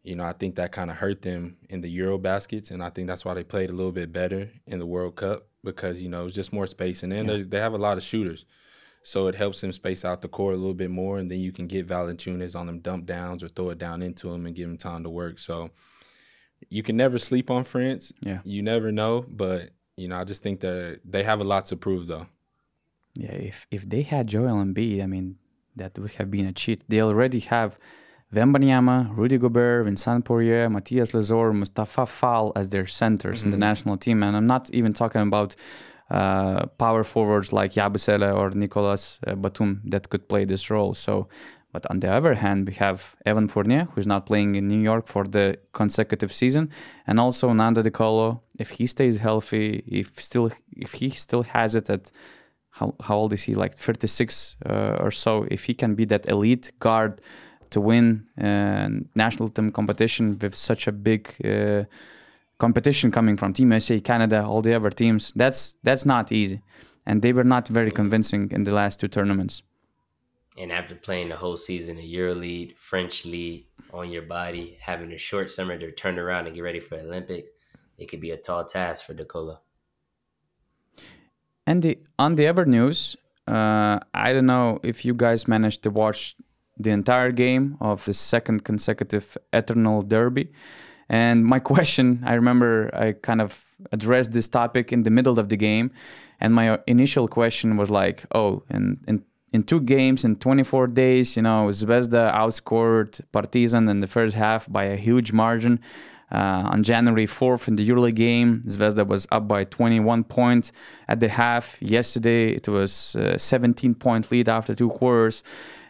you know, I think that kind of hurt them in the Euro baskets, and I think that's why they played a little bit better in the World Cup because you know it's just more space, and then yeah. they have a lot of shooters, so it helps them space out the court a little bit more, and then you can get Valanciunas on them dump downs or throw it down into them and give them time to work. So you can never sleep on France. Yeah, you never know, but you know I just think that they have a lot to prove though. Yeah, if if they had Joel Embiid, I mean that would have been a cheat. They already have Wembanyama, Rudy Gobert, Vincent Poirier, Mathias Lessort, Moustapha Fall as their centers mm-hmm. in the mm-hmm. national team. And I'm not even talking about uh, power forwards like Yabusele or Nicolas uh, Batum that could play this role. So, but on the other hand, we have Evan Fournier, who's not playing in New York for the consecutive season, and also Nando De Colo. If he stays healthy, if still if he still has it at how, how old is he? Like 36 uh, or so. If he can be that elite guard to win uh, national team competition with such a big uh, competition coming from Team USA, Canada, all the other teams. That's that's not easy, and they were not very convincing in the last two tournaments. And after playing the whole season, a EuroLeague, French league on your body, having a short summer to turn around and get ready for the Olympics, it could be a tall task for De Colo. And the on the other news, uh, I don't know if you guys managed to watch the entire game of the second consecutive Eternal Derby. And my question, I remember I kind of addressed this topic in the middle of the game. And my initial question was like, oh, in, in, in two games in 24 days, you know, Zvezda outscored Partizan in the first half by a huge margin. uh, on January 4th in the EuroLeague game. Zvezda was up by 21 points at the half. Yesterday it was a 17 point lead after two quarters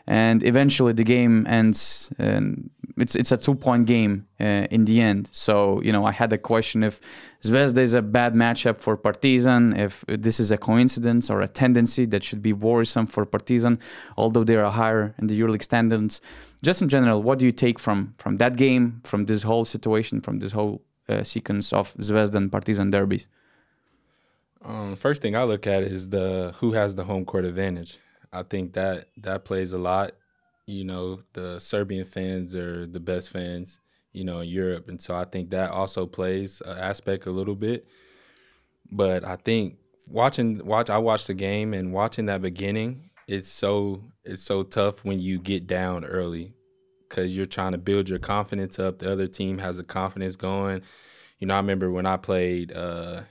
and eventually the game ends and it's it's a two point game uh, in the end. So you know i had a question if zvezda is a bad matchup for partizan if this is a coincidence or a tendency that should be worrisome for partizan although they are higher in the euroleague standards. Just in general what do you take from from that game from this whole situation from this whole uh, sequence of zvezda and partizan derbies? Um, first thing I look at is the who has the home court advantage. I think that that plays a lot. You know, the Serbian fans are the best fans, you know, in Europe, and so I think that also plays an aspect a little bit. But I think watching watch I watched the game and watching that beginning, it's so it's so tough when you get down early because you're trying to build your confidence up. The other team has a confidence going. You know, I remember when I played uh,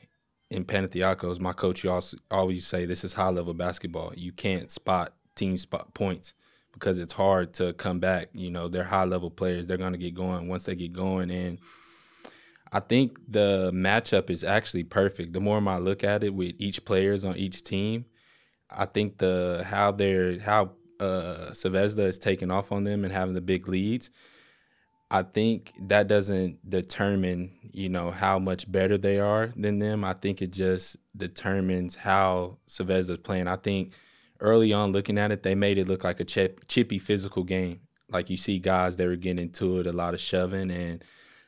in Panathinaikos, my coach also always say this is high level basketball. You can't spot team spot points because it's hard to come back. You know, they're high level players. They're gonna get going once they get going. And I think the matchup is actually perfect. The more I look at it with each players on each team, I think the how they're how uh Zvezda is taking off on them and having the big leads I think that doesn't determine, you know, how much better they are than them. I think it just determines how is playing. I think early on looking at it, they made it look like a chip, chippy physical game. Like you see guys, they were getting into it, a lot of shoving, and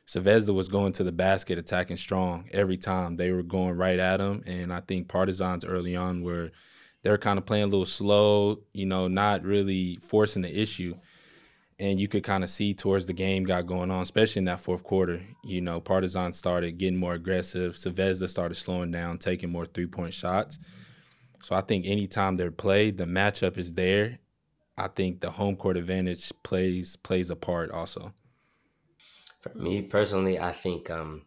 Zvezda was going to the basket attacking strong every time. They were going right at him, and I think Partizans early on were they were kind of playing a little slow, you know, not really forcing the issue and you could kind of see towards the game got going on, especially in that fourth quarter. You know, Partizan started getting more aggressive. Zvezda started slowing down, taking more three point shots. So I think anytime they're played, the matchup is there. I think the home court advantage plays plays a part also. For me personally, I think um,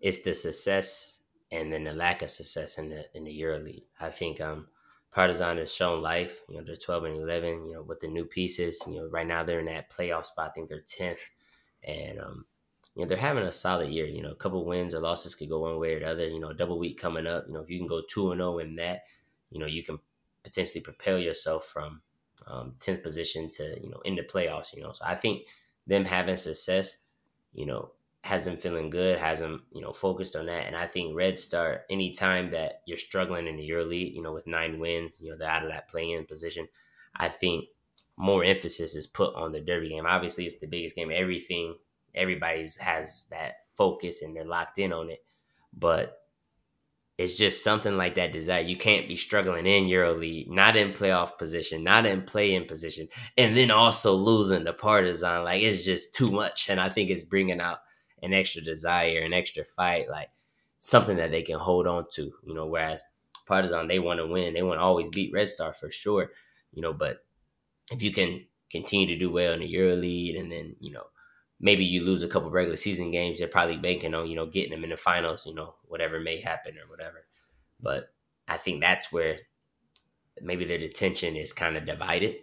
it's the success and then the lack of success in the in the EuroLeague. I think um, Partizan has shown life. You know, they're 12 and 11, you know, with the new pieces. You know, right now they're in that playoff spot. I think they're 10th. And, um, you know, they're having a solid year. You know, a couple wins or losses could go one way or the other. You know, double week coming up. You know, if you can go 2 and 0 in that, you know, you can potentially propel yourself from um, 10th position to, you know, in the playoffs, you know. So I think them having success, you know, has them feeling good, has them, you know, focused on that. And I think Red Star, anytime that you're struggling in the EuroLeague, you know, with nine wins, you know, they're out of that playing in position. I think more emphasis is put on the Derby game. Obviously, it's the biggest game. Everything, everybody's has that focus and they're locked in on it. But it's just something like that desire. You can't be struggling in EuroLeague, not in playoff position, not in play-in position, and then also losing the Partizan. Like it's just too much. And I think it's bringing out an extra desire, an extra fight, like something that they can hold on to, you know. Whereas Partizan, they want to win, they want to always beat Red Star for sure, you know. But if you can continue to do well in the EuroLeague, and then you know maybe you lose a couple regular season games, they're probably banking on you know getting them in the finals, you know, whatever may happen or whatever. But I think that's where maybe their attention is kind of divided,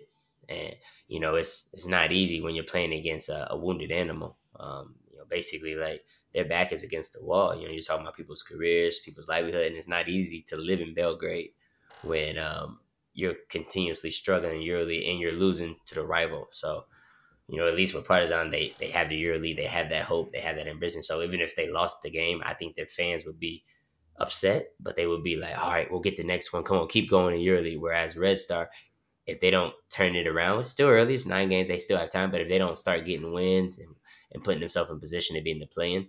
and you know it's it's not easy when you're playing against a, a wounded animal. Um, know, basically like their back is against the wall. You know, you're talking about people's careers, people's livelihood, and it's not easy to live in Belgrade when um, you're continuously struggling yearly and you're losing to the rival. So, you know, at least with Partizan, they they have the yearly, they have that hope, they have that ambition. So even if they lost the game, I think their fans would be upset, but they would be like, all right, we'll get the next one. Come on, keep going in yearly. Whereas Red Star, if they don't turn it around, it's still early. It's nine games. They still have time. But if they don't start getting wins and and putting themselves in position to be in the play-in,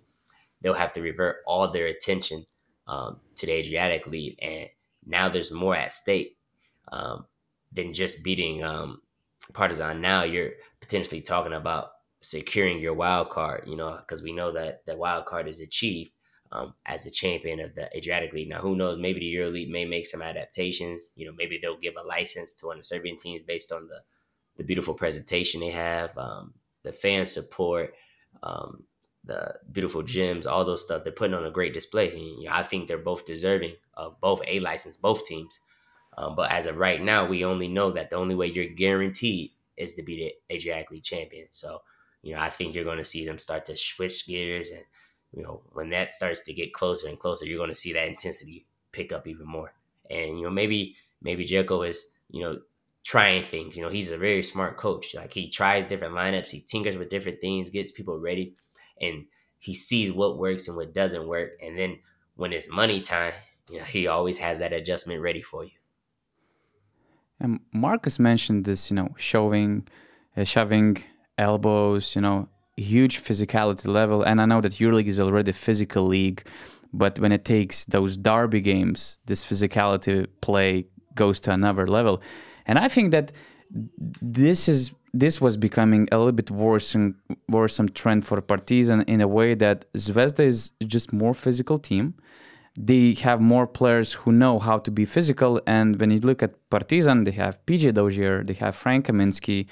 they'll have to revert all their attention um, to the Adriatic League, and now there's more at stake um, than just beating um, Partizan. Now you're potentially talking about securing your wild card, you know, because we know that the wild card is achieved um, as the champion of the Adriatic League. Now, who knows? Maybe the Euro League may make some adaptations. You know, maybe they'll give a license to one of the Serbian teams based on the the beautiful presentation they have, um, the fan support, um, the beautiful gyms, all those stuff. They're putting on a great display. And, you know, I think they're both deserving of both a license, both teams. Um, but as of right now, we only know that the only way you're guaranteed is to be the Adriatic League champion. So, you know, I think you're going to see them start to switch gears. And, you know, when that starts to get closer and closer, you're going to see that intensity pick up even more. And, you know, maybe, maybe Željko is, you know, trying things. You know, he's a very smart coach. Like he tries different lineups, he tinkers with different things, gets people ready, and he sees what works and what doesn't work. And then when it's money time, you know, he always has that adjustment ready for you. And Marcus mentioned this, you know, shoving, uh, shoving elbows, you know, huge physicality level. And I know that EuroLeague is already a physical league, but when it takes those derby games, this physicality play goes to another level. And I think that this is this was becoming a little bit worse and worrisome trend for Partizan in a way that Zvezda is just more physical team. They have more players who know how to be physical, and when you look at Partizan, they have PJ Dozier, they have Frank Kaminsky,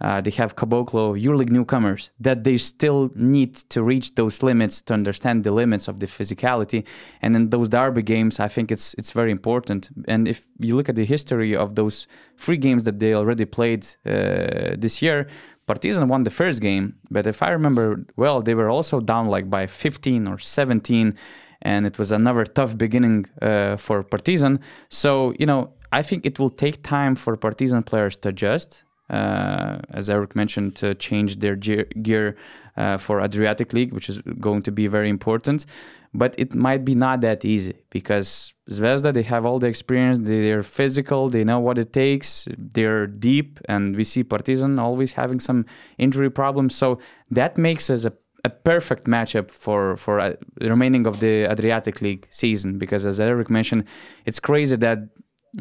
uh, they have Caboclo, EuroLeague newcomers, that they still need to reach those limits to understand the limits of the physicality. And in those derby games, I think it's it's very important. And if you look at the history of those three games that they already played uh, this year, Partizan won the first game, but if I remember well, they were also down like by 15 or 17, and it was another tough beginning uh, for Partizan. So you know, I think it will take time for Partizan players to adjust uh, as Eric mentioned, change their gear uh, for Adriatic League, which is going to be very important. But it might be not that easy because Zvezda, they have all the experience, they're physical, they know what it takes, they're deep, and we see Partizan always having some injury problems. So that makes us a a perfect matchup for for uh, the remaining of the Adriatic League season because as Eric mentioned, it's crazy that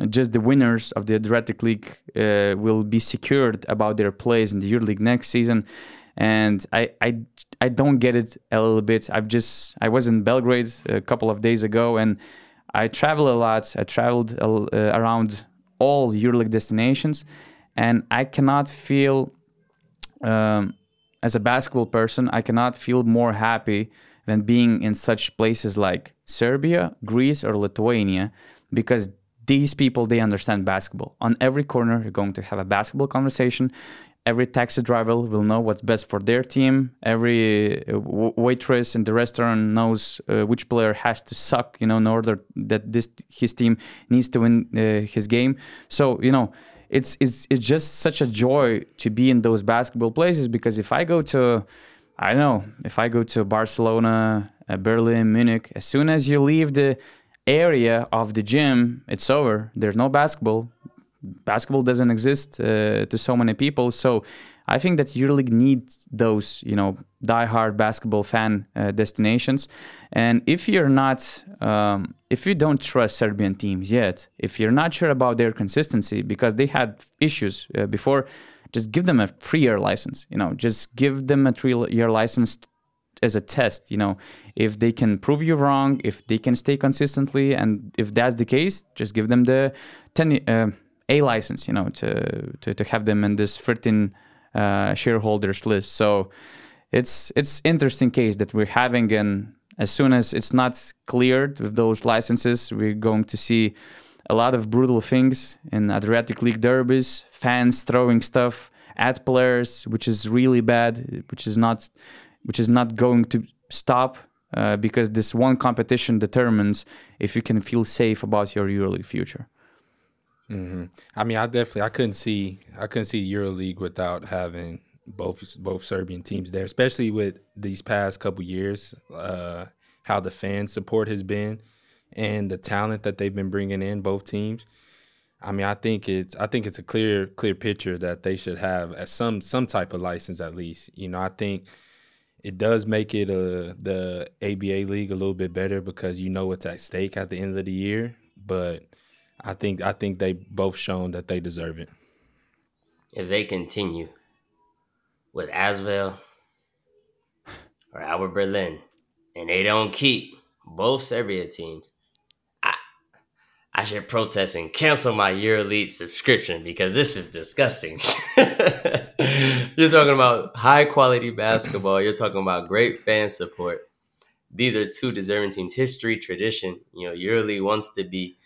just the winners of the Adriatic League uh, will be secured about their place in the EuroLeague next season. And I, I, I don't get it a little bit. I've just I was in Belgrade a couple of days ago, and I travel a lot. I traveled uh, around all EuroLeague destinations, and I cannot feel, um, as a basketball person, I cannot feel more happy than being in such places like Serbia, Greece, or Lithuania, because these people they understand basketball. On every corner you're going to have a basketball conversation. Every taxi driver will know what's best for their team. Every uh, waitress in the restaurant knows uh, which player has to suck you know in order that this his team needs to win uh, his game. So you know it's it's it's just such a joy to be in those basketball places because if i go to i don't know if i go to barcelona uh, berlin munich as soon as you leave the area of the gym, it's over. There's no basketball. Basketball doesn't exist uh, to so many people. So I think that EuroLeague needs those, you know, die-hard basketball fan uh, destinations. And if you're not, um, if you don't trust Serbian teams yet, if you're not sure about their consistency because they had issues uh, before, just give them a three-year license. You know, just give them a three-year license as a test you know if they can prove you wrong if they can stay consistently and if that's the case just give them the 10 uh, a license you know to, to to have them in this 13 uh, shareholders list. So it's it's interesting case that we're having and as soon as it's not cleared with those licenses we're going to see a lot of brutal things in adriatic league derbies fans throwing stuff at players which is really bad which is not which is not going to stop uh, because this one competition determines if you can feel safe about your EuroLeague future. Mm-hmm. I mean, I definitely I couldn't see I couldn't see EuroLeague without having both both Serbian teams there, especially with these past couple years, uh, how the fan support has been and the talent that they've been bringing in both teams. I mean, I think it's I think it's a clear clear picture that they should have as some some type of license at least. You know, I think it does make it uh, the ABA league a little bit better because you know what's at stake at the end of the year. But I think I think they both shown that they deserve it. If they continue with Asvel or Alba Berlin, and they don't keep both Serbia teams, I should protest and cancel my EuroLeague subscription because this is disgusting. You're talking about high quality basketball. You're talking about great fan support. These are two deserving teams. History, tradition. You know, EuroLeague wants to be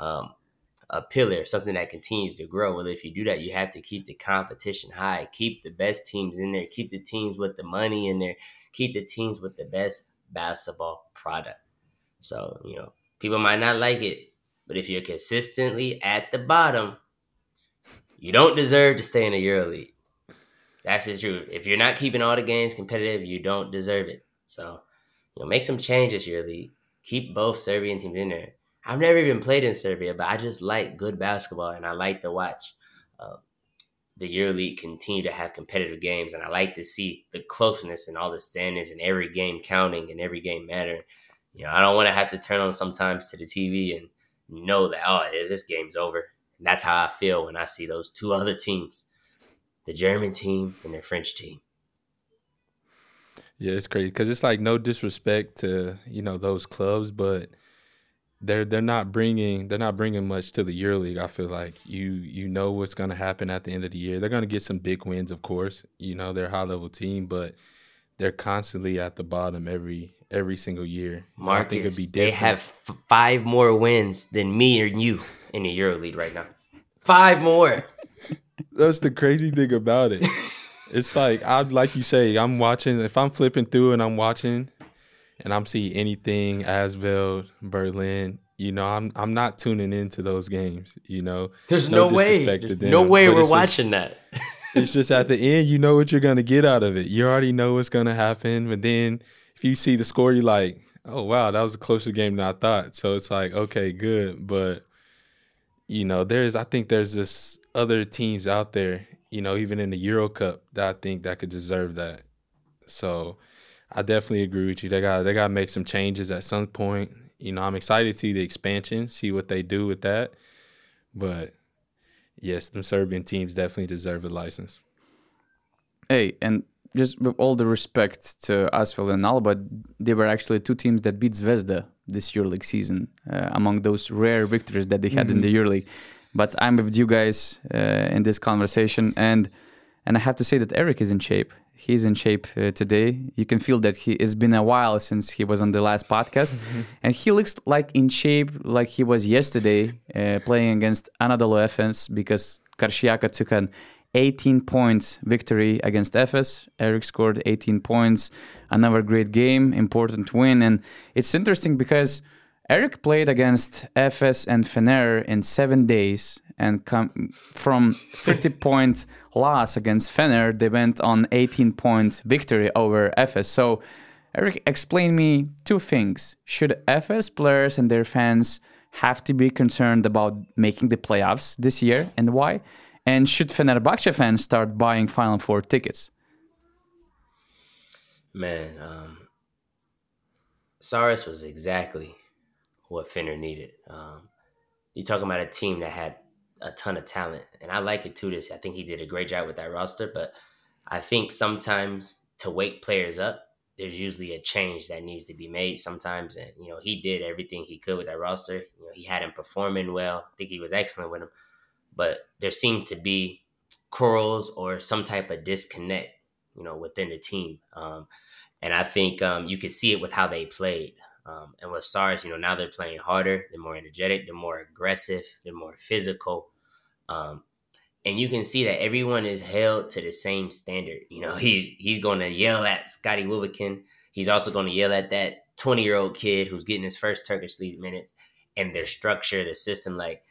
um, a pillar, something that continues to grow. Well, if you do that, you have to keep the competition high, keep the best teams in there, keep the teams with the money in there, keep the teams with the best basketball product. So, you know, people might not like it, but if you're consistently at the bottom, you don't deserve to stay in the EuroLeague. That's the truth. If you're not keeping all the games competitive, you don't deserve it. So, you know, make some changes EuroLeague. Keep both Serbian teams in there. I've never even played in Serbia, but I just like good basketball and I like to watch uh, the EuroLeague continue to have competitive games. And I like to see the closeness and all the standings and every game counting and every game mattering. You know, I don't want to have to turn on sometimes to the TV and know that, oh, this game's over. And that's how I feel when I see those two other teams the German team and the French team. Yeah, it's crazy because it's like no disrespect to you know those clubs, but they're they're not bringing they're not bringing much to the EuroLeague. I feel like you you know what's going to happen at the end of the year. They're going to get some big wins, of course. You know they're a high level team, but they're constantly at the bottom every every single year. Marcus, I think it'd be different. They have five more wins than me or you in the EuroLeague right now. Five more. That's the crazy thing about it. it's like I like you say, I'm watching. If I'm flipping through and I'm watching, and I'm seeing anything Asvel, Berlin, you know, I'm I'm not tuning into those games. You know, there's no, no way, there's no way we're watching just, that. it's just at the end, you know what you're gonna get out of it. You already know what's gonna happen, but then if you see the score, you're like, oh wow, that was a closer game than I thought. So it's like, okay, good, but you know, there's I think there's this other teams out there, you know, even in the Euro Cup that I think that could deserve that. So I definitely agree with you. They got they got to make some changes at some point. You know, I'm excited to see the expansion, see what they do with that. But yes, them Serbian teams definitely deserve a license. Hey, and just with all the respect to Asvel and Alba, they were actually two teams that beat Zvezda this EuroLeague season, uh, among those rare victories that they had mm-hmm. in the EuroLeague. But I'm with you guys uh, in this conversation, and and I have to say that Eric is in shape. He's in shape uh, today. You can feel that he it's been a while since he was on the last podcast, mm-hmm. and he looks like in shape like he was yesterday uh, playing against Anadolu Efes because Karşıyaka took an 18 points victory against Efes. Eric scored 18 points. Another great game, important win. And it's interesting because Eric played against Efes and Fener in seven days. And come from 30 point loss against Fener, they went on 18 point victory over Efes. So, Eric, explain me two things. Should Efes players and their fans have to be concerned about making the playoffs this year and why? And should Fenerbahce fans start buying Final Four tickets? Man, um, Saras was exactly what Fener needed. Um, you're talking about a team that had a ton of talent, and I like it too. This I think he did a great job with that roster, but I think sometimes to wake players up, there's usually a change that needs to be made sometimes. And you know, he did everything he could with that roster. You know, he had him performing well. I think he was excellent with him but there seemed to be quarrels or some type of disconnect, you know, within the team. Um, and I think um, you could see it with how they played. Um, and with Saras, you know, now they're playing harder, they're more energetic, they're more aggressive, they're more physical. Um, and you can see that everyone is held to the same standard. You know, he he's going to yell at Scotty Wilbekin. He's also going to yell at that 20 year old kid who's getting his first Turkish league minutes and their structure, their system. Like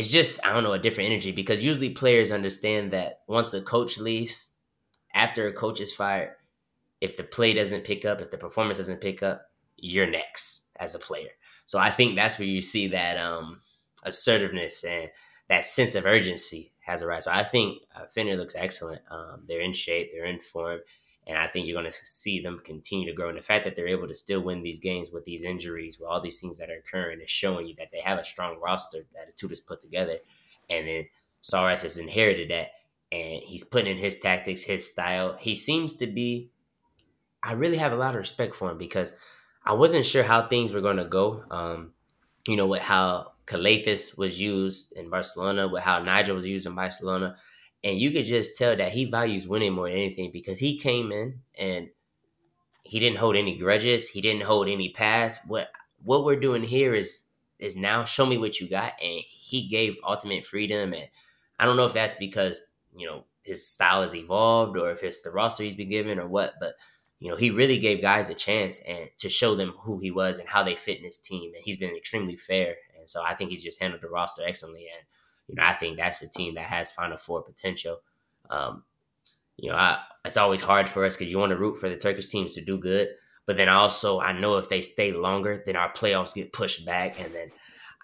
it's just I don't know a different energy because usually players understand that once a coach leaves, after a coach is fired, if the play doesn't pick up, if the performance doesn't pick up, you're next as a player. So I think that's where you see that um, assertiveness and that sense of urgency has arrived. So I think uh, Fener looks excellent. Um, they're in shape, they're in form, and I think you're going to see them continue to grow. And the fact that they're able to still win these games with these injuries, with all these things that are occurring, is showing you that they have a strong roster that Itoudis put together. And then Saras has inherited that, and he's putting in his tactics, his style. He seems to be. I really have a lot of respect for him because I wasn't sure how things were going to go. Um, you know, with how Calathes was used in Barcelona, with how Nigel was used in Barcelona and you could just tell that he values winning more than anything because he came in and he didn't hold any grudges. He didn't hold any past. What what we're doing here is is now show me what you got, and he gave ultimate freedom. And I don't know if that's because, you know, his style has evolved or if it's the roster he's been given or what, but you know, he really gave guys a chance and to show them who he was and how they fit in his team. And he's been extremely fair. And so I think he's just handled the roster excellently. And, you know, I think that's a team that has Final Four potential. Um, you know, I, it's always hard for us because you want to root for the Turkish teams to do good. But then also, I know if they stay longer, then our playoffs get pushed back. And then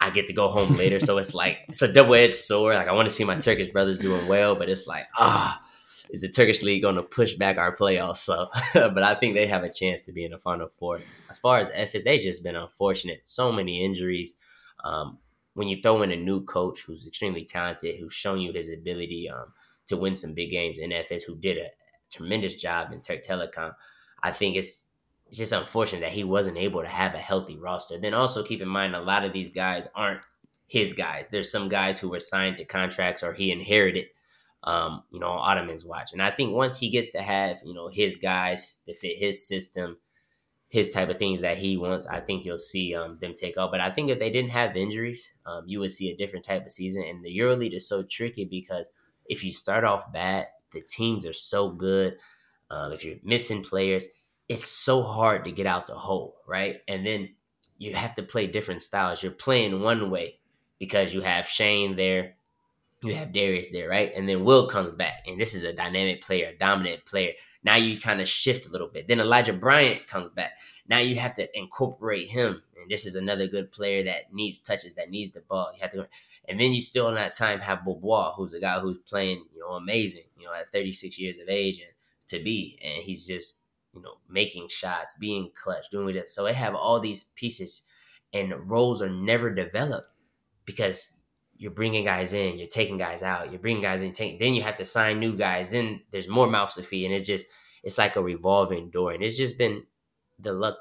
I get to go home later. so it's like, it's a double edged sword. Like, I want to see my Turkish brothers doing well, but it's like, ah, is the Turkish league going to push back our playoffs? So, but I think they have a chance to be in the final four. As far as Efes, they just been unfortunate. So many injuries. Um, when you throw in a new coach who's extremely talented, who's shown you his ability um, to win some big games in Efes, who did a tremendous job in Türk Telekom, I think it's it's just unfortunate that he wasn't able to have a healthy roster. Then also keep in mind a lot of these guys aren't his guys. There's some guys who were signed to contracts or he inherited um, you know, on Ataman's watch. And I think once he gets to have, you know, his guys to fit his system, his type of things that he wants, I think you'll see um, them take off. But I think if they didn't have injuries, um, you would see a different type of season. And the EuroLeague is so tricky because if you start off bad, the teams are so good. Um, if you're missing players, it's so hard to get out the hole, right? And then you have to play different styles. You're playing one way because you have Shane there you have Darius there, right? And then Will comes back, and this is a dynamic player, a dominant player. Now you kind of shift a little bit. Then Elijah Bryant comes back. Now you have to incorporate him, and this is another good player that needs touches, that needs the ball. You have to, and then you still in that time have Beaubois, who's a guy who's playing, you know, amazing, you know, at 36 years of age and to be, and he's just, you know, making shots, being clutch, doing that. So they have all these pieces, and roles are never developed because you're bringing guys in, you're taking guys out, you're bringing guys in, take, then you have to sign new guys. Then there's more mouths to feed, and it's just it's like a revolving door. And it's just been the luck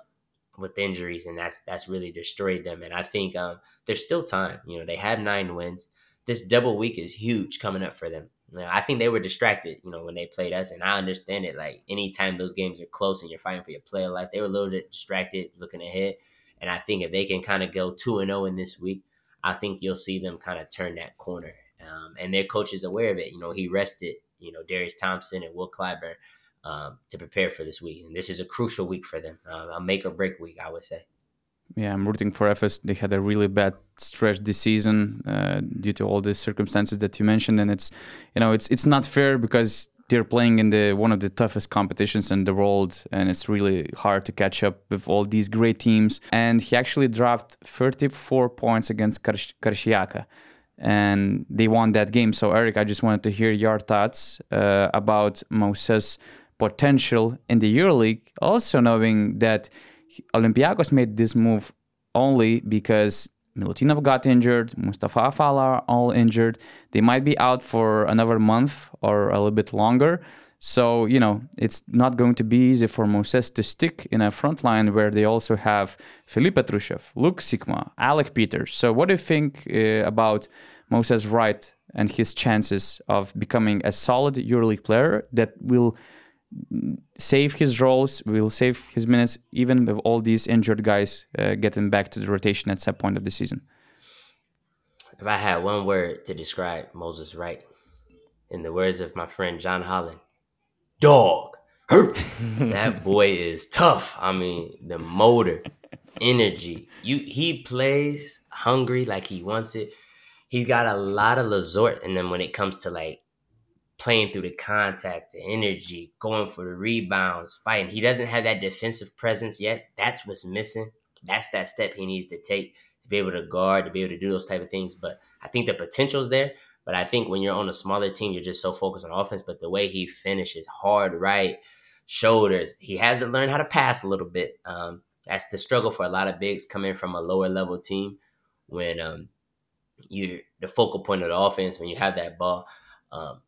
with injuries, and that's that's really destroyed them. And I think um, there's still time. You know, they have nine wins. This double week is huge coming up for them. I think they were distracted, you know, when they played us, and I understand it. Like anytime those games are close and you're fighting for your player life, they were a little bit distracted, looking ahead. And I think if they can kind of go two and zero oh in this week, I think you'll see them kind of turn that corner. Um, and their coach is aware of it. You know, he rested, you know, Darius Thompson and Will Clyburn um, to prepare for this week. And this is a crucial week for them, uh, a make or break week, I would say. Yeah, I'm rooting for Efes. They had a really bad stretch this season uh, due to all the circumstances that you mentioned, and it's, you know, it's it's not fair because they're playing in the one of the toughest competitions in the world and it's really hard to catch up with all these great teams. And he actually dropped 34 points against Karşıyaka and they won that game. So Errick I just wanted to hear your thoughts uh, about Moses potential in the EuroLeague also knowing that Olympiacos made this move only because Milutinov got injured, Moustapha Fall are all injured. They might be out for another month or a little bit longer. So, you know, it's not going to be easy for Moses to stick in a front line where they also have Filip Petrusev, Luke Sikma, Alec Peters. So, what do you think uh, about Moses Wright and his chances of becoming a solid EuroLeague player that will save his roles, will save his minutes, even with all these injured guys uh, getting back to the rotation at some point of the season. If I had one word to describe Moses Wright, in the words of my friend John Holland, dog. that boy is tough. I mean, the motor, energy. You he plays hungry like he wants it. He's got a lot of Lessort in them when it comes to like playing through the contact, the energy, going for the rebounds, fighting. He doesn't have that defensive presence yet. That's what's missing. That's that step he needs to take to be able to guard, to be able to do those type of things. But I think the potential's there. But I think when you're on a smaller team, you're just so focused on offense. But the way he finishes, hard right, shoulders, he hasn't learned how to pass a little bit. Um, that's the struggle for a lot of bigs coming from a lower level team when um, you're the focal point of the offense, when you have that ball. Um,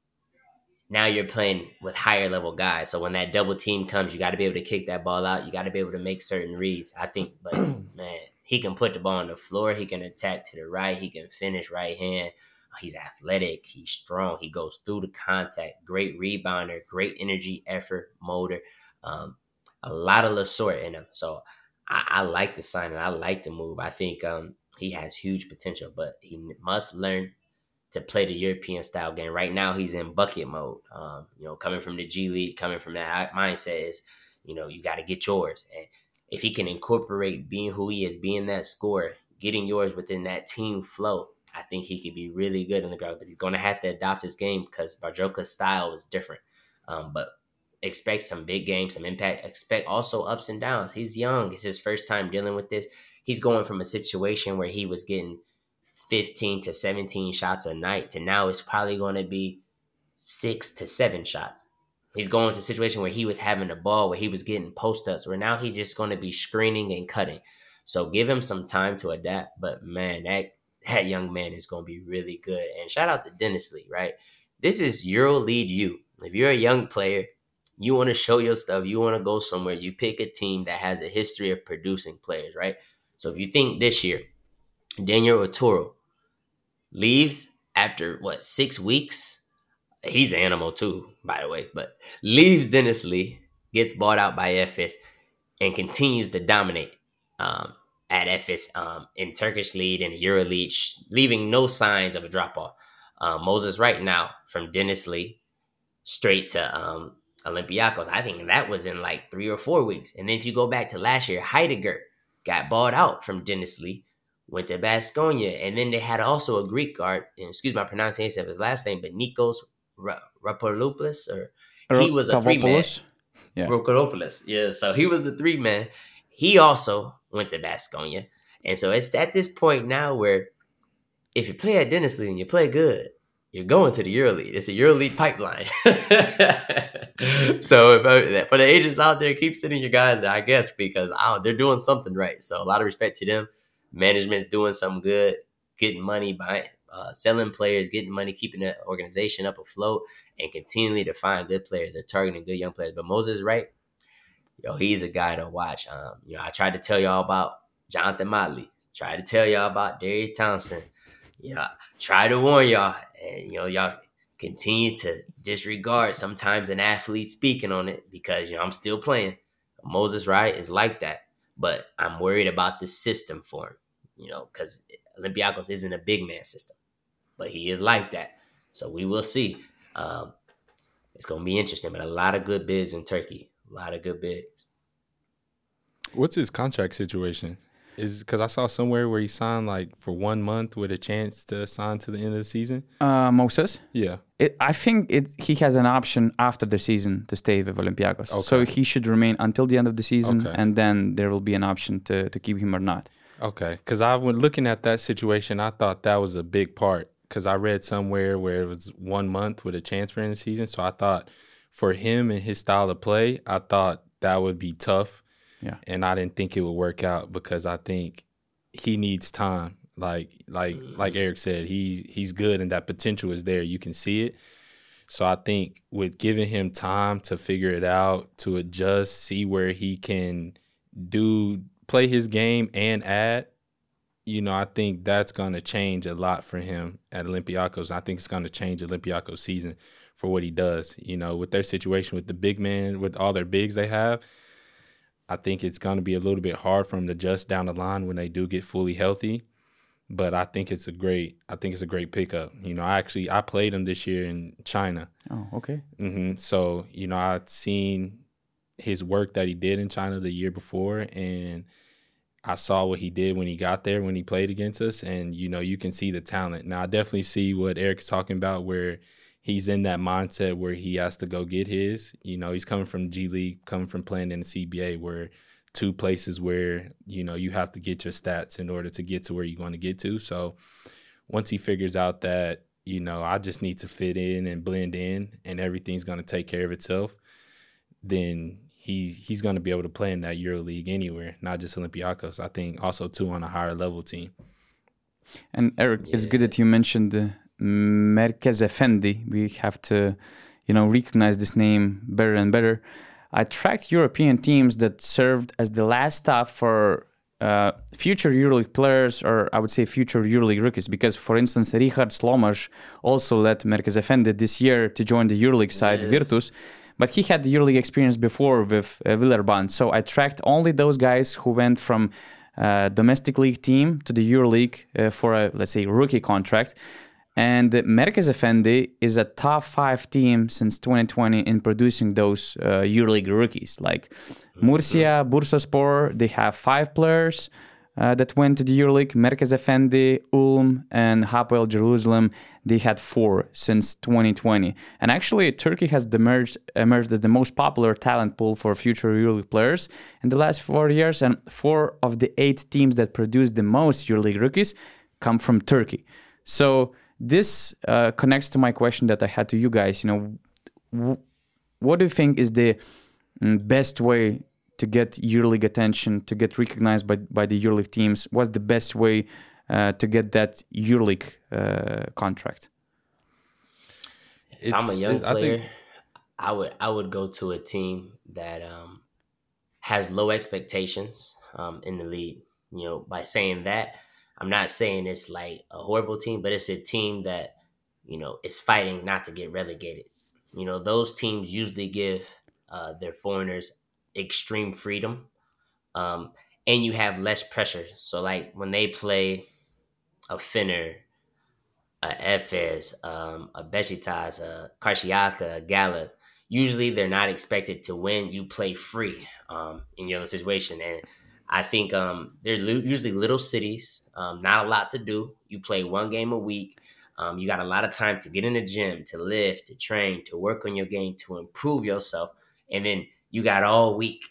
now you're playing with higher level guys. So when that double team comes, you got to be able to kick that ball out. You got to be able to make certain reads. I think, but man, he can put the ball on the floor. He can attack to the right. He can finish right hand. He's athletic. He's strong. He goes through the contact. Great rebounder. Great energy, effort, motor. Um, a lot of Lessort in him. So I, I like the sign and I like the move. I think um, he has huge potential, but he must learn to play the European style game. Right now, he's in bucket mode. Um, you know, coming from the G League, coming from that mindset is, you know, you got to get yours. And if he can incorporate being who he is, being that scorer, getting yours within that team flow, I think he could be really good in the ground. But he's going to have to adopt his game because Bartzokas' style is different. Um, but expect some big games, some impact. Expect also ups and downs. He's young. It's his first time dealing with this. He's going from a situation where he was getting 15 to 17 shots a night to now it's probably going to be six to seven shots. He's going to a situation where he was having the ball, where he was getting post ups, where now he's just going to be screening and cutting. So give him some time to adapt. But man, that that young man is going to be really good. And shout out to Denizli, right? This is Euro Lead you. If you're a young player, you want to show your stuff, you want to go somewhere, you pick a team that has a history of producing players, right? So if you think this year, Daniel Oturu leaves after what six weeks, he's an animal too, by the way, but leaves Denizli, gets bought out by Efes, and continues to dominate um, at Efes um, in Turkish lead and Euro lead, leaving no signs of a drop off. Um, Moses right now from Denizli straight to um, Olympiacos. I think that was in like three or four weeks. And then if you go back to last year, Heidegger got bought out from Denizli, went to Baskonia, and then they had also a Greek guard. And excuse my pronunciation of his last name, but Nikos Rapoulopoulos, or he was a three man. Yeah. Rokoropoulos. Yeah. So he was the three man. He also went to Baskonia. And so it's at this point now where if you play at Denizli and you play good, you're going to the EuroLeague. It's a EuroLeague pipeline. so if I, for the agents out there, keep sending your guys, I guess, because oh, they're doing something right. So a lot of respect to them. Management's doing something good, getting money by uh, selling players, getting money, keeping the organization up afloat, and continually to find good players. They're targeting good young players. But Moses, right? Yo, he's a guy to watch. Um, you know, I tried to tell y'all about Jonathan Motley. Tried to tell y'all about Darius Thompson. You know, try to warn y'all, and you know, y'all continue to disregard sometimes an athlete speaking on it because you know I'm still playing. Moses Wright is like that, but I'm worried about the system for him. You know, because Olympiacos isn't a big man system, but he is like that. So we will see. Um, it's gonna be interesting, but a lot of good bids in Turkey. A lot of good bids. What's his contract situation? Is because I saw somewhere where he signed like for one month with a chance to sign to the end of the season. Uh, Moses. Yeah, it, I think it. He has an option after the season to stay with Olympiacos, okay. so he should remain until the end of the season, okay. and then there will be an option to to keep him or not. Okay, because I was looking at that situation, I thought that was a big part because I read somewhere where it was one month with a chance for end the season, so I thought for him and his style of play, I thought that would be tough. Yeah. And I didn't think it would work out because I think he needs time. Like like like mm. Errick said, he he's good and that potential is there. You can see it. So I think with giving him time to figure it out, to adjust, see where he can do play his game and add, you know, I think that's going to change a lot for him at Olympiacos. I think it's going to change Olympiacos season for what he does. You know, with their situation with the big man, with all their bigs they have, I think it's going to be a little bit hard for them to adjust down the line when they do get fully healthy. But I think it's a great, I think it's a great pickup. You know, I actually I played him this year in China. Oh, okay. Mm-hmm. So you know, I'd seen his work that he did in China the year before, and I saw what he did when he got there when he played against us, and you know, you can see the talent. Now, I definitely see what Errick's talking about, where he's in that mindset where he has to go get his. You know, he's coming from G League, coming from playing in the CBA, where two places where you know you have to get your stats in order to get to where you want to get to. So once he figures out that you know I just need to fit in and blend in, and everything's going to take care of itself, then he's he's going to be able to play in that Euro League anywhere, not just Olympiacos. I think also too on a higher level team. And Errick, yeah. it's good that you mentioned the Merkez Efendi. We have to, you know, recognize this name better and better. I tracked European teams that served as the last stop for uh, future EuroLeague players, or I would say future EuroLeague rookies, because, for instance, Rihards Lomažs also led Merkez Efendi this year to join the EuroLeague side, yes. Virtus, but he had the EuroLeague experience before with uh, Villeurbanne. So I tracked only those guys who went from uh, domestic league team to the EuroLeague uh, for a let's say rookie contract. And Merkez Efendi is a top five team since 2020 in producing those uh, EuroLeague rookies. Like Murcia, Bursaspor, they have five players uh, that went to the EuroLeague. Merkez Efendi, Ulm, and Hapoel Jerusalem, they had four since 2020. And actually, Turkey has emerged, emerged as the most popular talent pool for future EuroLeague players in the last four years. And four of the eight teams that produce the most EuroLeague rookies come from Turkey. So this uh, connects to my question that I had to you guys. You know, w- what do you think is the mm, best way to get EuroLeague attention, to get recognized by by the EuroLeague teams? What's the best way uh, to get that EuroLeague uh, contract? If I'm a young player, I, think... I, would I would go to a team that um, has low expectations um, in the league. You know, by saying that, I'm not saying it's like a horrible team, but it's a team that, you know, is fighting not to get relegated. You know, those teams usually give uh, their foreigners extreme freedom. Um, and you have less pressure. So like when they play a Fener, a Efes, um, a Besiktas, a Karşıyaka, a Gala, usually they're not expected to win. You play free um, in your situation. And I think um, they're usually little cities, um, not a lot to do. You play one game a week. Um, you got a lot of time to get in the gym, to lift, to train, to work on your game, to improve yourself. And then you got all week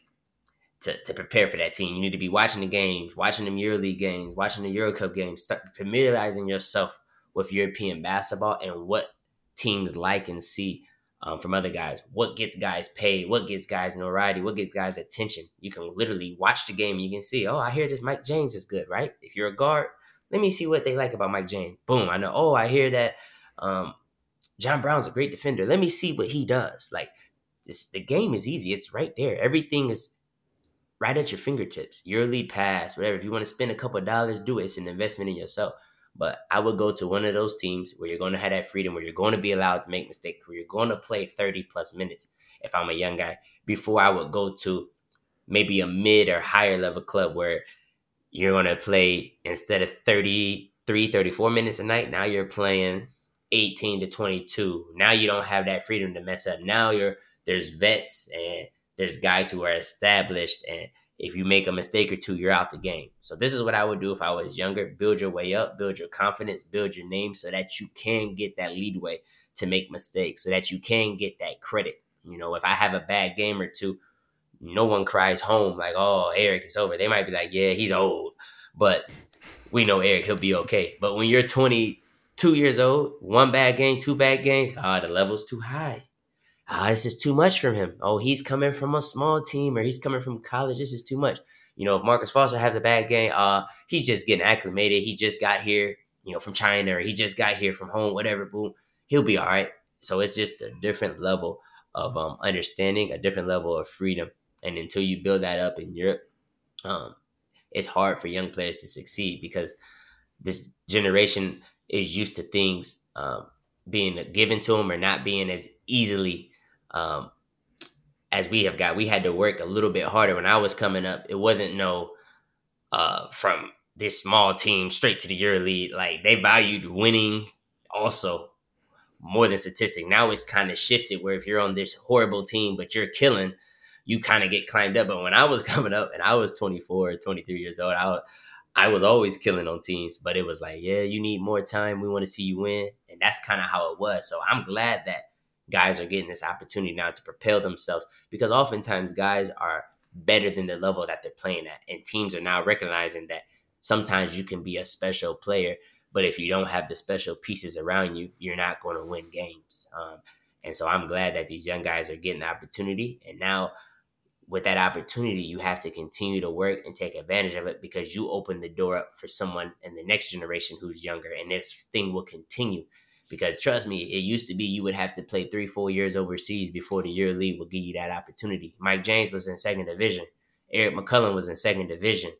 to, to prepare for that team. You need to be watching the games, watching the EuroLeague games, watching the Euro Cup games, start familiarizing yourself with European basketball and what teams like and see um, from other guys. What gets guys paid? What gets guys notoriety? What gets guys attention? You can literally watch the game you can see, oh, I hear this Mike James is good, right? If you're a guard, let me see what they like about Mike James. Boom, I know. Oh, I hear that um, John Brown's a great defender. Let me see what he does. Like this, the game is easy. It's right there. Everything is right at your fingertips. EuroLeague Pass, whatever. If you want to spend a couple dollars, do it. It's an investment in yourself. But I would go to one of those teams where you're going to have that freedom, where you're going to be allowed to make mistakes, where you're going to play 30 plus minutes if I'm a young guy, before I would go to maybe a mid or higher level club where you're going to play instead of 33, 34 minutes a night, now you're playing 18 to 22. Now you don't have that freedom to mess up. Now you're there's vets and there's guys who are established and if you make a mistake or two, you're out the game. So this is what I would do if I was younger. Build your way up, build your confidence, build your name so that you can get that leadway to make mistakes, so that you can get that credit. You know, if I have a bad game or two, no one cries home like, oh, Errick is over. They might be like, yeah, he's old. But we know Errick, he'll be okay. But when you're 22 years old, one bad game, two bad games, ah, oh, the level's too high ah, this is too much from him. Oh, he's coming from a small team or he's coming from college. This is too much. You know, if Marcus Foster has a bad game, uh, he's just getting acclimated. He just got here, you know, from China or he just got here from home, whatever, boom, he'll be all right. So it's just a different level of um, understanding, a different level of freedom. And until you build that up in Europe, um, it's hard for young players to succeed because this generation is used to things um, being given to them or not being as easily um, as we have got. We had to work a little bit harder when I was coming up. It wasn't no uh, from this small team straight to the EuroLeague. Like they valued winning also more than statistic. Now it's kind of shifted where if you're on this horrible team but you're killing, you kind of get climbed up. But when I was coming up and I was 24 23 years old, I, I was always killing on teams. But it was like, yeah, you need more time. We want to see you win. And that's kind of how it was. So I'm glad that guys are getting this opportunity now to propel themselves because oftentimes guys are better than the level that they're playing at. And teams are now recognizing that sometimes you can be a special player, but if you don't have the special pieces around you, you're not going to win games. Um, and so I'm glad that these young guys are getting the opportunity. And now, with that opportunity, you have to continue to work and take advantage of it because you open the door up for someone in the next generation who's younger, and this thing will continue because trust me, it used to be you would have to play three, four years overseas before the year league would give you that opportunity. Mike James was in second division. Errick McCollum was in second division.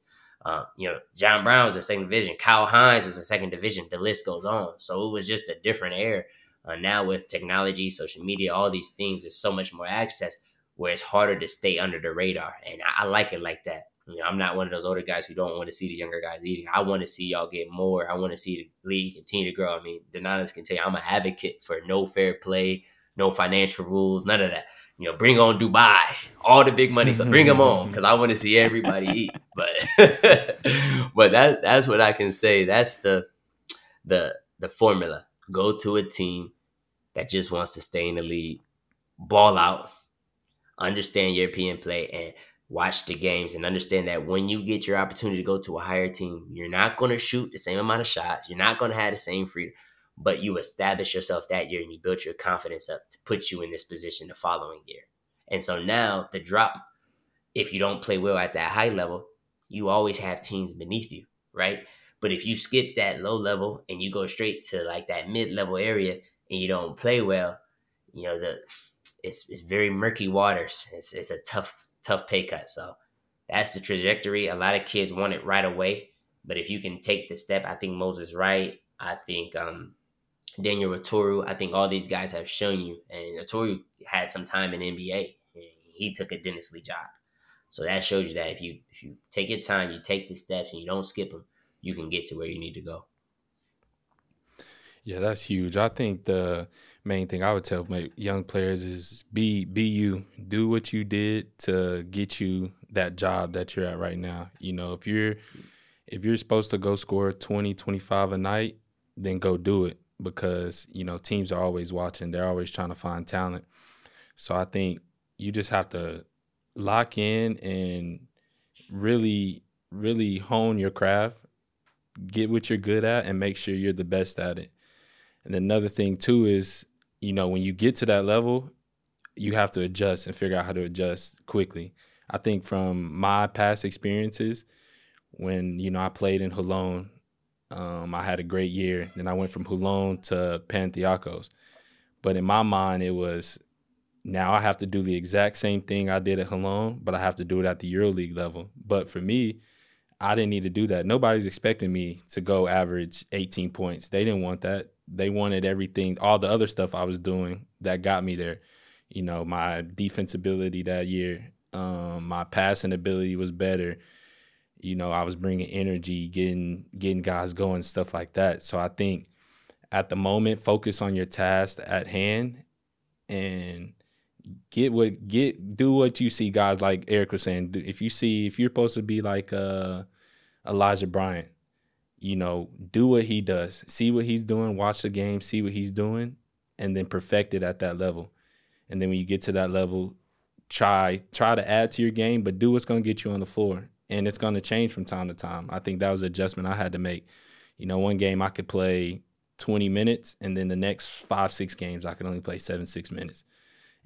Uh, you know, John Brown was in second division. Kyle Hines was in second division. The list goes on. So it was just a different era. Uh, now with technology, social media, all these things, there's so much more access where it's harder to stay under the radar. And I, I like it like that. You know, I'm not one of those older guys who don't want to see the younger guys eating. I want to see y'all get more. I want to see the league continue to grow. I mean, Donatas can tell you I'm an advocate for no fair play, no financial rules, none of that. You know, bring on Dubai, all the big money, bring them on because I want to see everybody eat. But but that that's what I can say. That's the the the formula. Go to a team that just wants to stay in the league, ball out, understand European play, and watch the games and understand that when you get your opportunity to go to a higher team, you're not going to shoot the same amount of shots. You're not going to have the same freedom, but you establish yourself that year and you build your confidence up to put you in this position the following year. And so now the drop, if you don't play well at that high level, you always have teams beneath you, right? But if you skip that low level and you go straight to like that mid level area and you don't play well, you know, the it's, it's very murky waters. It's, it's a tough tough pay cut. So that's the trajectory. A lot of kids want it right away, but if you can take the step, I think Moses Wright. I think um, Daniel Oturu. I think all these guys have shown you, and Oturu had some time in NBA. he took a Denizli job, so that shows you that if you if you take your time, you take the steps, and you don't skip them, you can get to where you need to go. Yeah, that's huge. I think the main thing I would tell my young players is be be you. Do what you did to get you that job that you're at right now. You know, if you're if you're supposed to go score 20, 25 a night, then go do it because, you know, teams are always watching. They're always trying to find talent. So I think you just have to lock in and really really hone your craft, get what you're good at and make sure you're the best at it. And another thing too is, you know, when you get to that level, you have to adjust and figure out how to adjust quickly. I think from my past experiences, when you know I played in Holon, um, I had a great year. Then I went from Holon to Panathinaikos. But in my mind, it was now I have to do the exact same thing I did at Holon, but I have to do it at the EuroLeague level. But for me, I didn't need to do that. Nobody's expecting me to go average 18 points. They didn't want that they wanted everything, all the other stuff I was doing that got me there. You know, my defense ability that year, um, my passing ability was better. You know, I was bringing energy, getting getting guys going, stuff like that. So I think at the moment, focus on your task at hand, and get what get do what you see guys like Eric was saying. If you see if you're supposed to be like uh, Elijah Bryant, you know, do what he does. See what he's doing, watch the game, see what he's doing, and then perfect it at that level. And then when you get to that level, try try to add to your game, but do what's going to get you on the floor. And it's going to change from time to time. I think that was an adjustment I had to make. You know, one game I could play 20 minutes, and then the next five, six games I could only play seven, six minutes.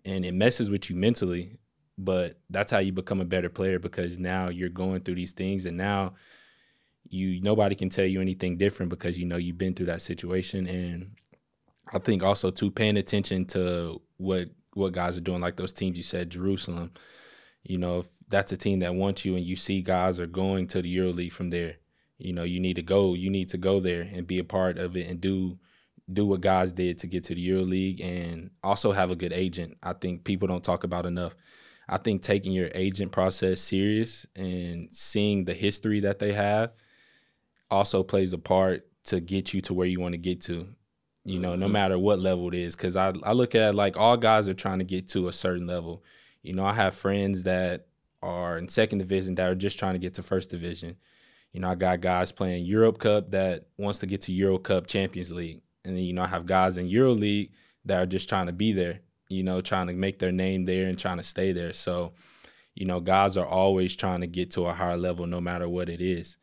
And it messes with you mentally, but that's how you become a better player because now you're going through these things, and now – you nobody can tell you anything different because you know you've been through that situation. And I think also too paying attention to what what guys are doing like those teams you said Jerusalem you know if that's a team that wants you and you see guys are going to the EuroLeague from there you know you need to go you need to go there and be a part of it and do do what guys did to get to the EuroLeague and also have a good agent. I think people don't talk about enough. I think taking your agent process serious and seeing the history that they have also plays a part to get you to where you want to get to. You know, no mm-hmm. matter what level it is, because I I look at it like all guys are trying to get to a certain level. You know, I have friends that are in second division that are just trying to get to first division. You know, I got guys playing Europe Cup that wants to get to Euro Cup Champions League. And then, you know, I have guys in Euro League that are just trying to be there, you know, trying to make their name there and trying to stay there. So, you know, guys are always trying to get to a higher level no matter what it is.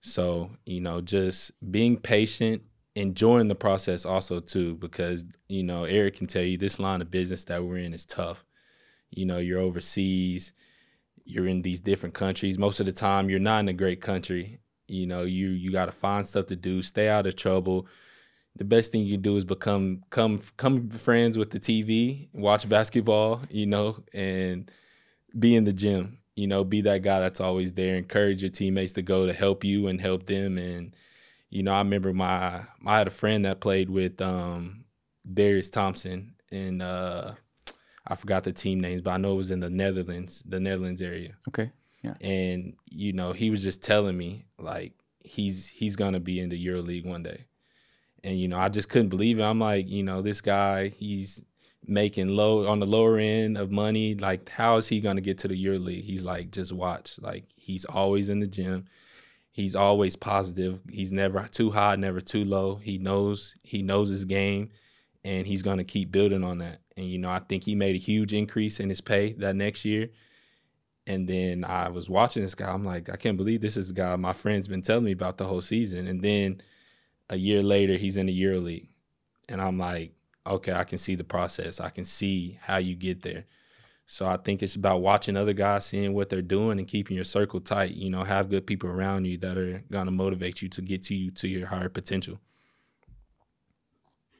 So, you know, just being patient, enjoying the process also too, because, you know, Errick can tell you this line of business that we're in is tough. You know, you're overseas, you're in these different countries. Most of the time you're not in a great country. You know, you you gotta find stuff to do, stay out of trouble. The best thing you do is become come come friends with the TV, watch basketball, you know, and be in the gym you know, be that guy that's always there. Encourage your teammates to go to help you and help them. And you know, I remember my I had a friend that played with um, Darius Thompson and uh, I forgot the team names, but I know it was in the Netherlands, the Netherlands area. Okay. Yeah. And you know, he was just telling me like he's he's gonna be in the EuroLeague one day. And you know, I just couldn't believe it. I'm like, you know, this guy, he's making low on the lower end of money. Like, how is he gonna get to the EuroLeague? He's like, just watch. Like, he's always in the gym. He's always positive. He's never too high, never too low. He knows he knows his game, and he's gonna keep building on that. And you know, I think he made a huge increase in his pay that next year. And then I was watching this guy. I'm like, I can't believe this is the guy my friend's been telling me about the whole season. And then a year later, he's in the EuroLeague, and I'm like, okay, I can see the process. I can see how you get there. So I think it's about watching other guys, seeing what they're doing, and keeping your circle tight. You know, have good people around you that are gonna motivate you to get to you to your higher potential.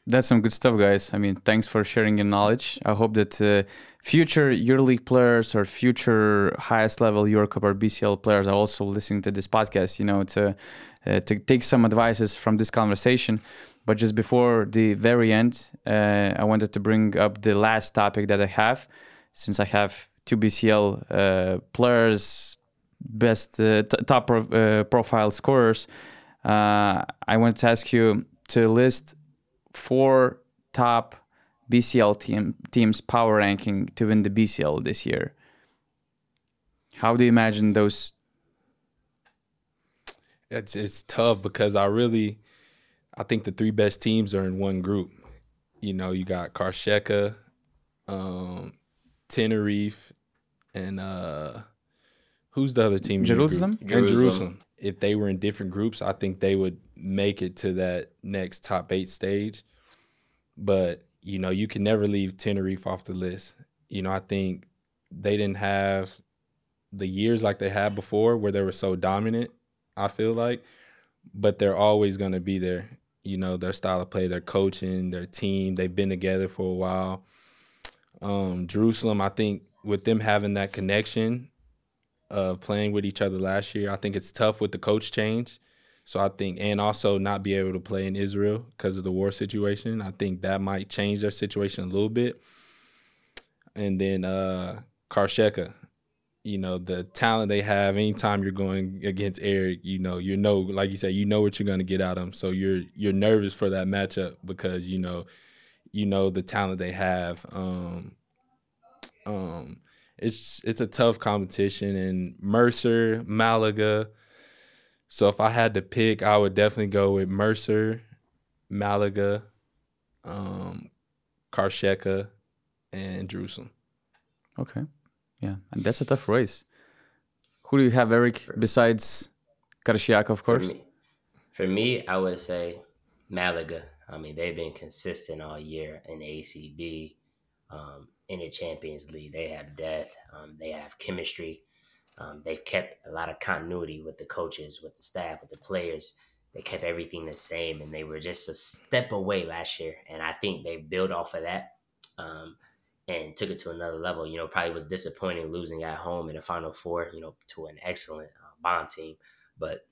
That's some good stuff, guys. I mean, thanks for sharing your knowledge. I hope that uh, future EuroLeague players or future highest level EuroCup or BCL players are also listening to this podcast. You know, to uh, to take some advices from this conversation. But just before the very end, uh, I wanted to bring up the last topic that I have, since I have two BCL uh, players, best uh, t- top uh, profile scorers. Uh, I want to ask you to list four top BCL team teams power ranking to win the BCL this year. How do you imagine those? It's it's tough because I really I think the three best teams are in one group. You know, you got Karşıyaka, um, Tenerife, and uh, who's the other team? in? Jerusalem? And Jerusalem. Jerusalem. If they were in different groups, I think they would make it to that next top eight stage. But you know, you can never leave Tenerife off the list. You know, I think they didn't have the years like they had before where they were so dominant. I feel like, but they're always going to be there. You know, their style of play, their coaching, their team, they've been together for a while. Um, Jerusalem, I think with them having that connection of playing with each other last year, I think it's tough with the coach change. So I think, and also not be able to play in Israel because of the war situation. I think that might change their situation a little bit. And then uh Karşıyaka, you know, the talent they have. Anytime you're going against Errick, you know, you know, like you said, you know what you're going to get out of them. So you're you're nervous for that matchup because you know, you know the talent they have. Um, um, it's it's a tough competition, and Murcia, Malaga. So if I had to pick, I would definitely go with Murcia, Malaga, um, Karşıyaka, and Jerusalem. Okay, yeah, and that's a tough race. Who do you have, Errick? Besides Karşıyaka, of course. For me, for me, I would say Malaga. I mean, they've been consistent all year in ACB, um, in the Champions League. They have depth. Um, they have chemistry. Um, they've kept a lot of continuity with the coaches, with the staff, with the players. They kept everything the same, and they were just a step away last year. And I think they built off of that um, and took it to another level. You know, probably was disappointing losing at home in the Final Four. You know, to an excellent uh, Bonn team, but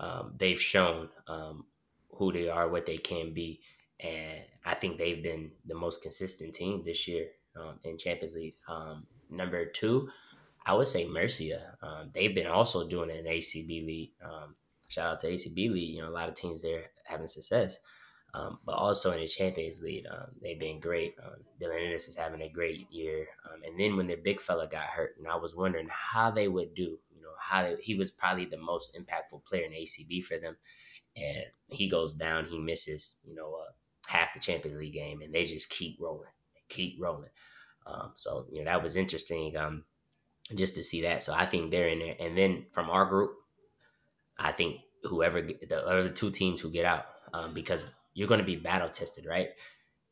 um, they've shown um, who they are, what they can be, and I think they've been the most consistent team this year um, in Champions League. Um, number two, I would say Murcia. Um, they've been also doing in ACB league. Um, shout out to ACB league. You know, a lot of teams there having success. Um, but also in the Champions League, um, they've been great. Um, Dylan Ennis is having a great year. Um, and then when their big fella got hurt, and I was wondering how they would do. You know, how they, he was probably the most impactful player in ACB for them, and he goes down, he misses. You know, uh, half the Champions League game, and they just keep rolling, keep rolling. Um, so you know that was interesting. Um, just to see that. So I think they're in there. And then from our group, I think whoever the other two teams who get out, um, because you're going to be battle tested, right?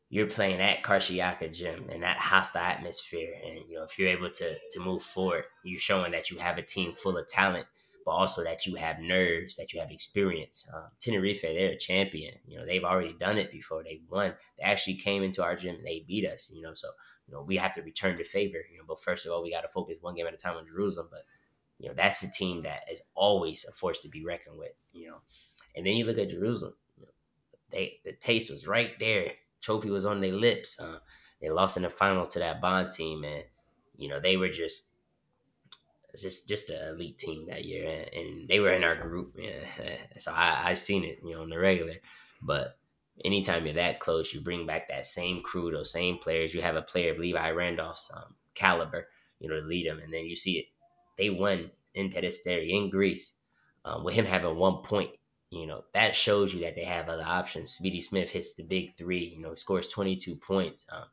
You're playing at Karşıyaka Gym in that hostile atmosphere, and you know if you're able to to move forward, you're showing that you have a team full of talent, but also that you have nerves, that you have experience. Um, Tenerife, they're a champion. You know they've already done it before. They won. They actually came into our gym and they beat us. You know, so you know we have to return the favor. You know, but first of all, we got to focus one game at a time on Jerusalem. But you know that's a team that is always a force to be reckoned with. You know, and then you look at Jerusalem. They the taste was right there. Trophy was on their lips. Uh, they lost in the final to that Bonn team, and you know they were just just just an elite team that year, and, and they were in our group. Yeah. So I I seen it, you know, on the regular. But anytime you're that close, you bring back that same crew, those same players. You have a player of Levi Randolph's um, caliber, you know, to lead them, and then you see it. They won in Peristeri in Greece um, with him having one point. You know that shows you that they have other options. Speedy Smith hits the big three. You know, scores 22 points. Um,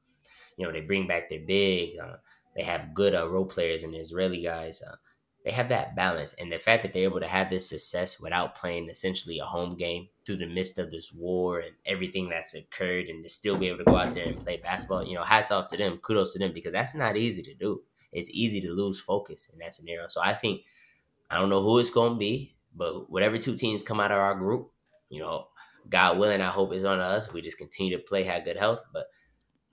you know, they bring back their big. Uh, they have good uh, role players and Israeli guys. Uh, they have that balance, and the fact that they're able to have this success without playing essentially a home game through the midst of this war and everything that's occurred, and to still be able to go out there and play basketball, you know, hats off to them, kudos to them because that's not easy to do. It's easy to lose focus in that scenario. So I think I don't know who it's going to be, but whatever two teams come out of our group, you know, God willing, I hope it's on us. We just continue to play, have good health, but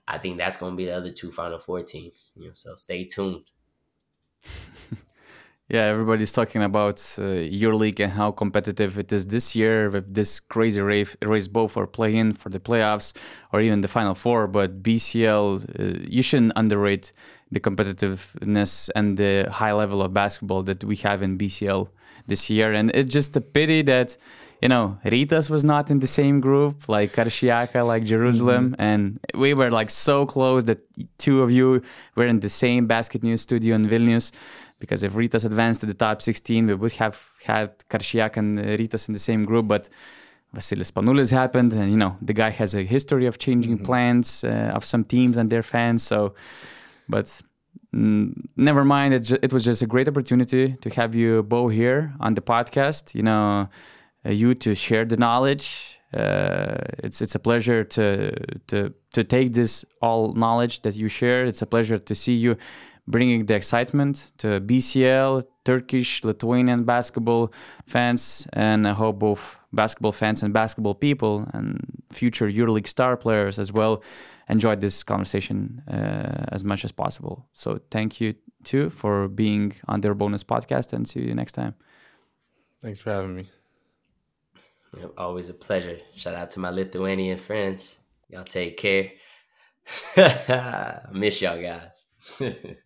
I think that's going to be the other two Final Four teams. You know, so stay tuned. yeah, everybody's talking about uh, EuroLeague and how competitive it is this year with this crazy race, race both for play-in for the playoffs or even the Final Four. But BCL, uh, you shouldn't underrate the competitiveness and the high level of basketball that we have in BCL this year. And it's just a pity that you know, Rytas was not in the same group, like Karşıyaka, like Jerusalem, mm-hmm. and we were like so close that two of you were in the same basket news studio in Vilnius. Because if Rytas advanced to the top 16, we would have had Karşıyaka and Ritas in the same group, but Vassilis Spanoulis happened, and you know the guy has a history of changing mm-hmm. plans uh, of some teams and their fans. So, but mm, never mind. It, ju- it was just a great opportunity to have you both here on the podcast. You know uh, you to share the knowledge. Uh, it's it's a pleasure to to to take this all knowledge that you share. It's a pleasure to see you bringing the excitement to BCL, Turkish, Lithuanian basketball fans, and I hope both basketball fans and basketball people and future EuroLeague star players as well enjoyed this conversation uh, as much as possible. So thank you too for being on URBONUS podcast, and see you next time. Thanks for having me. Yep, always a pleasure. Shout out to my Lithuanian friends. Y'all take care. miss y'all guys.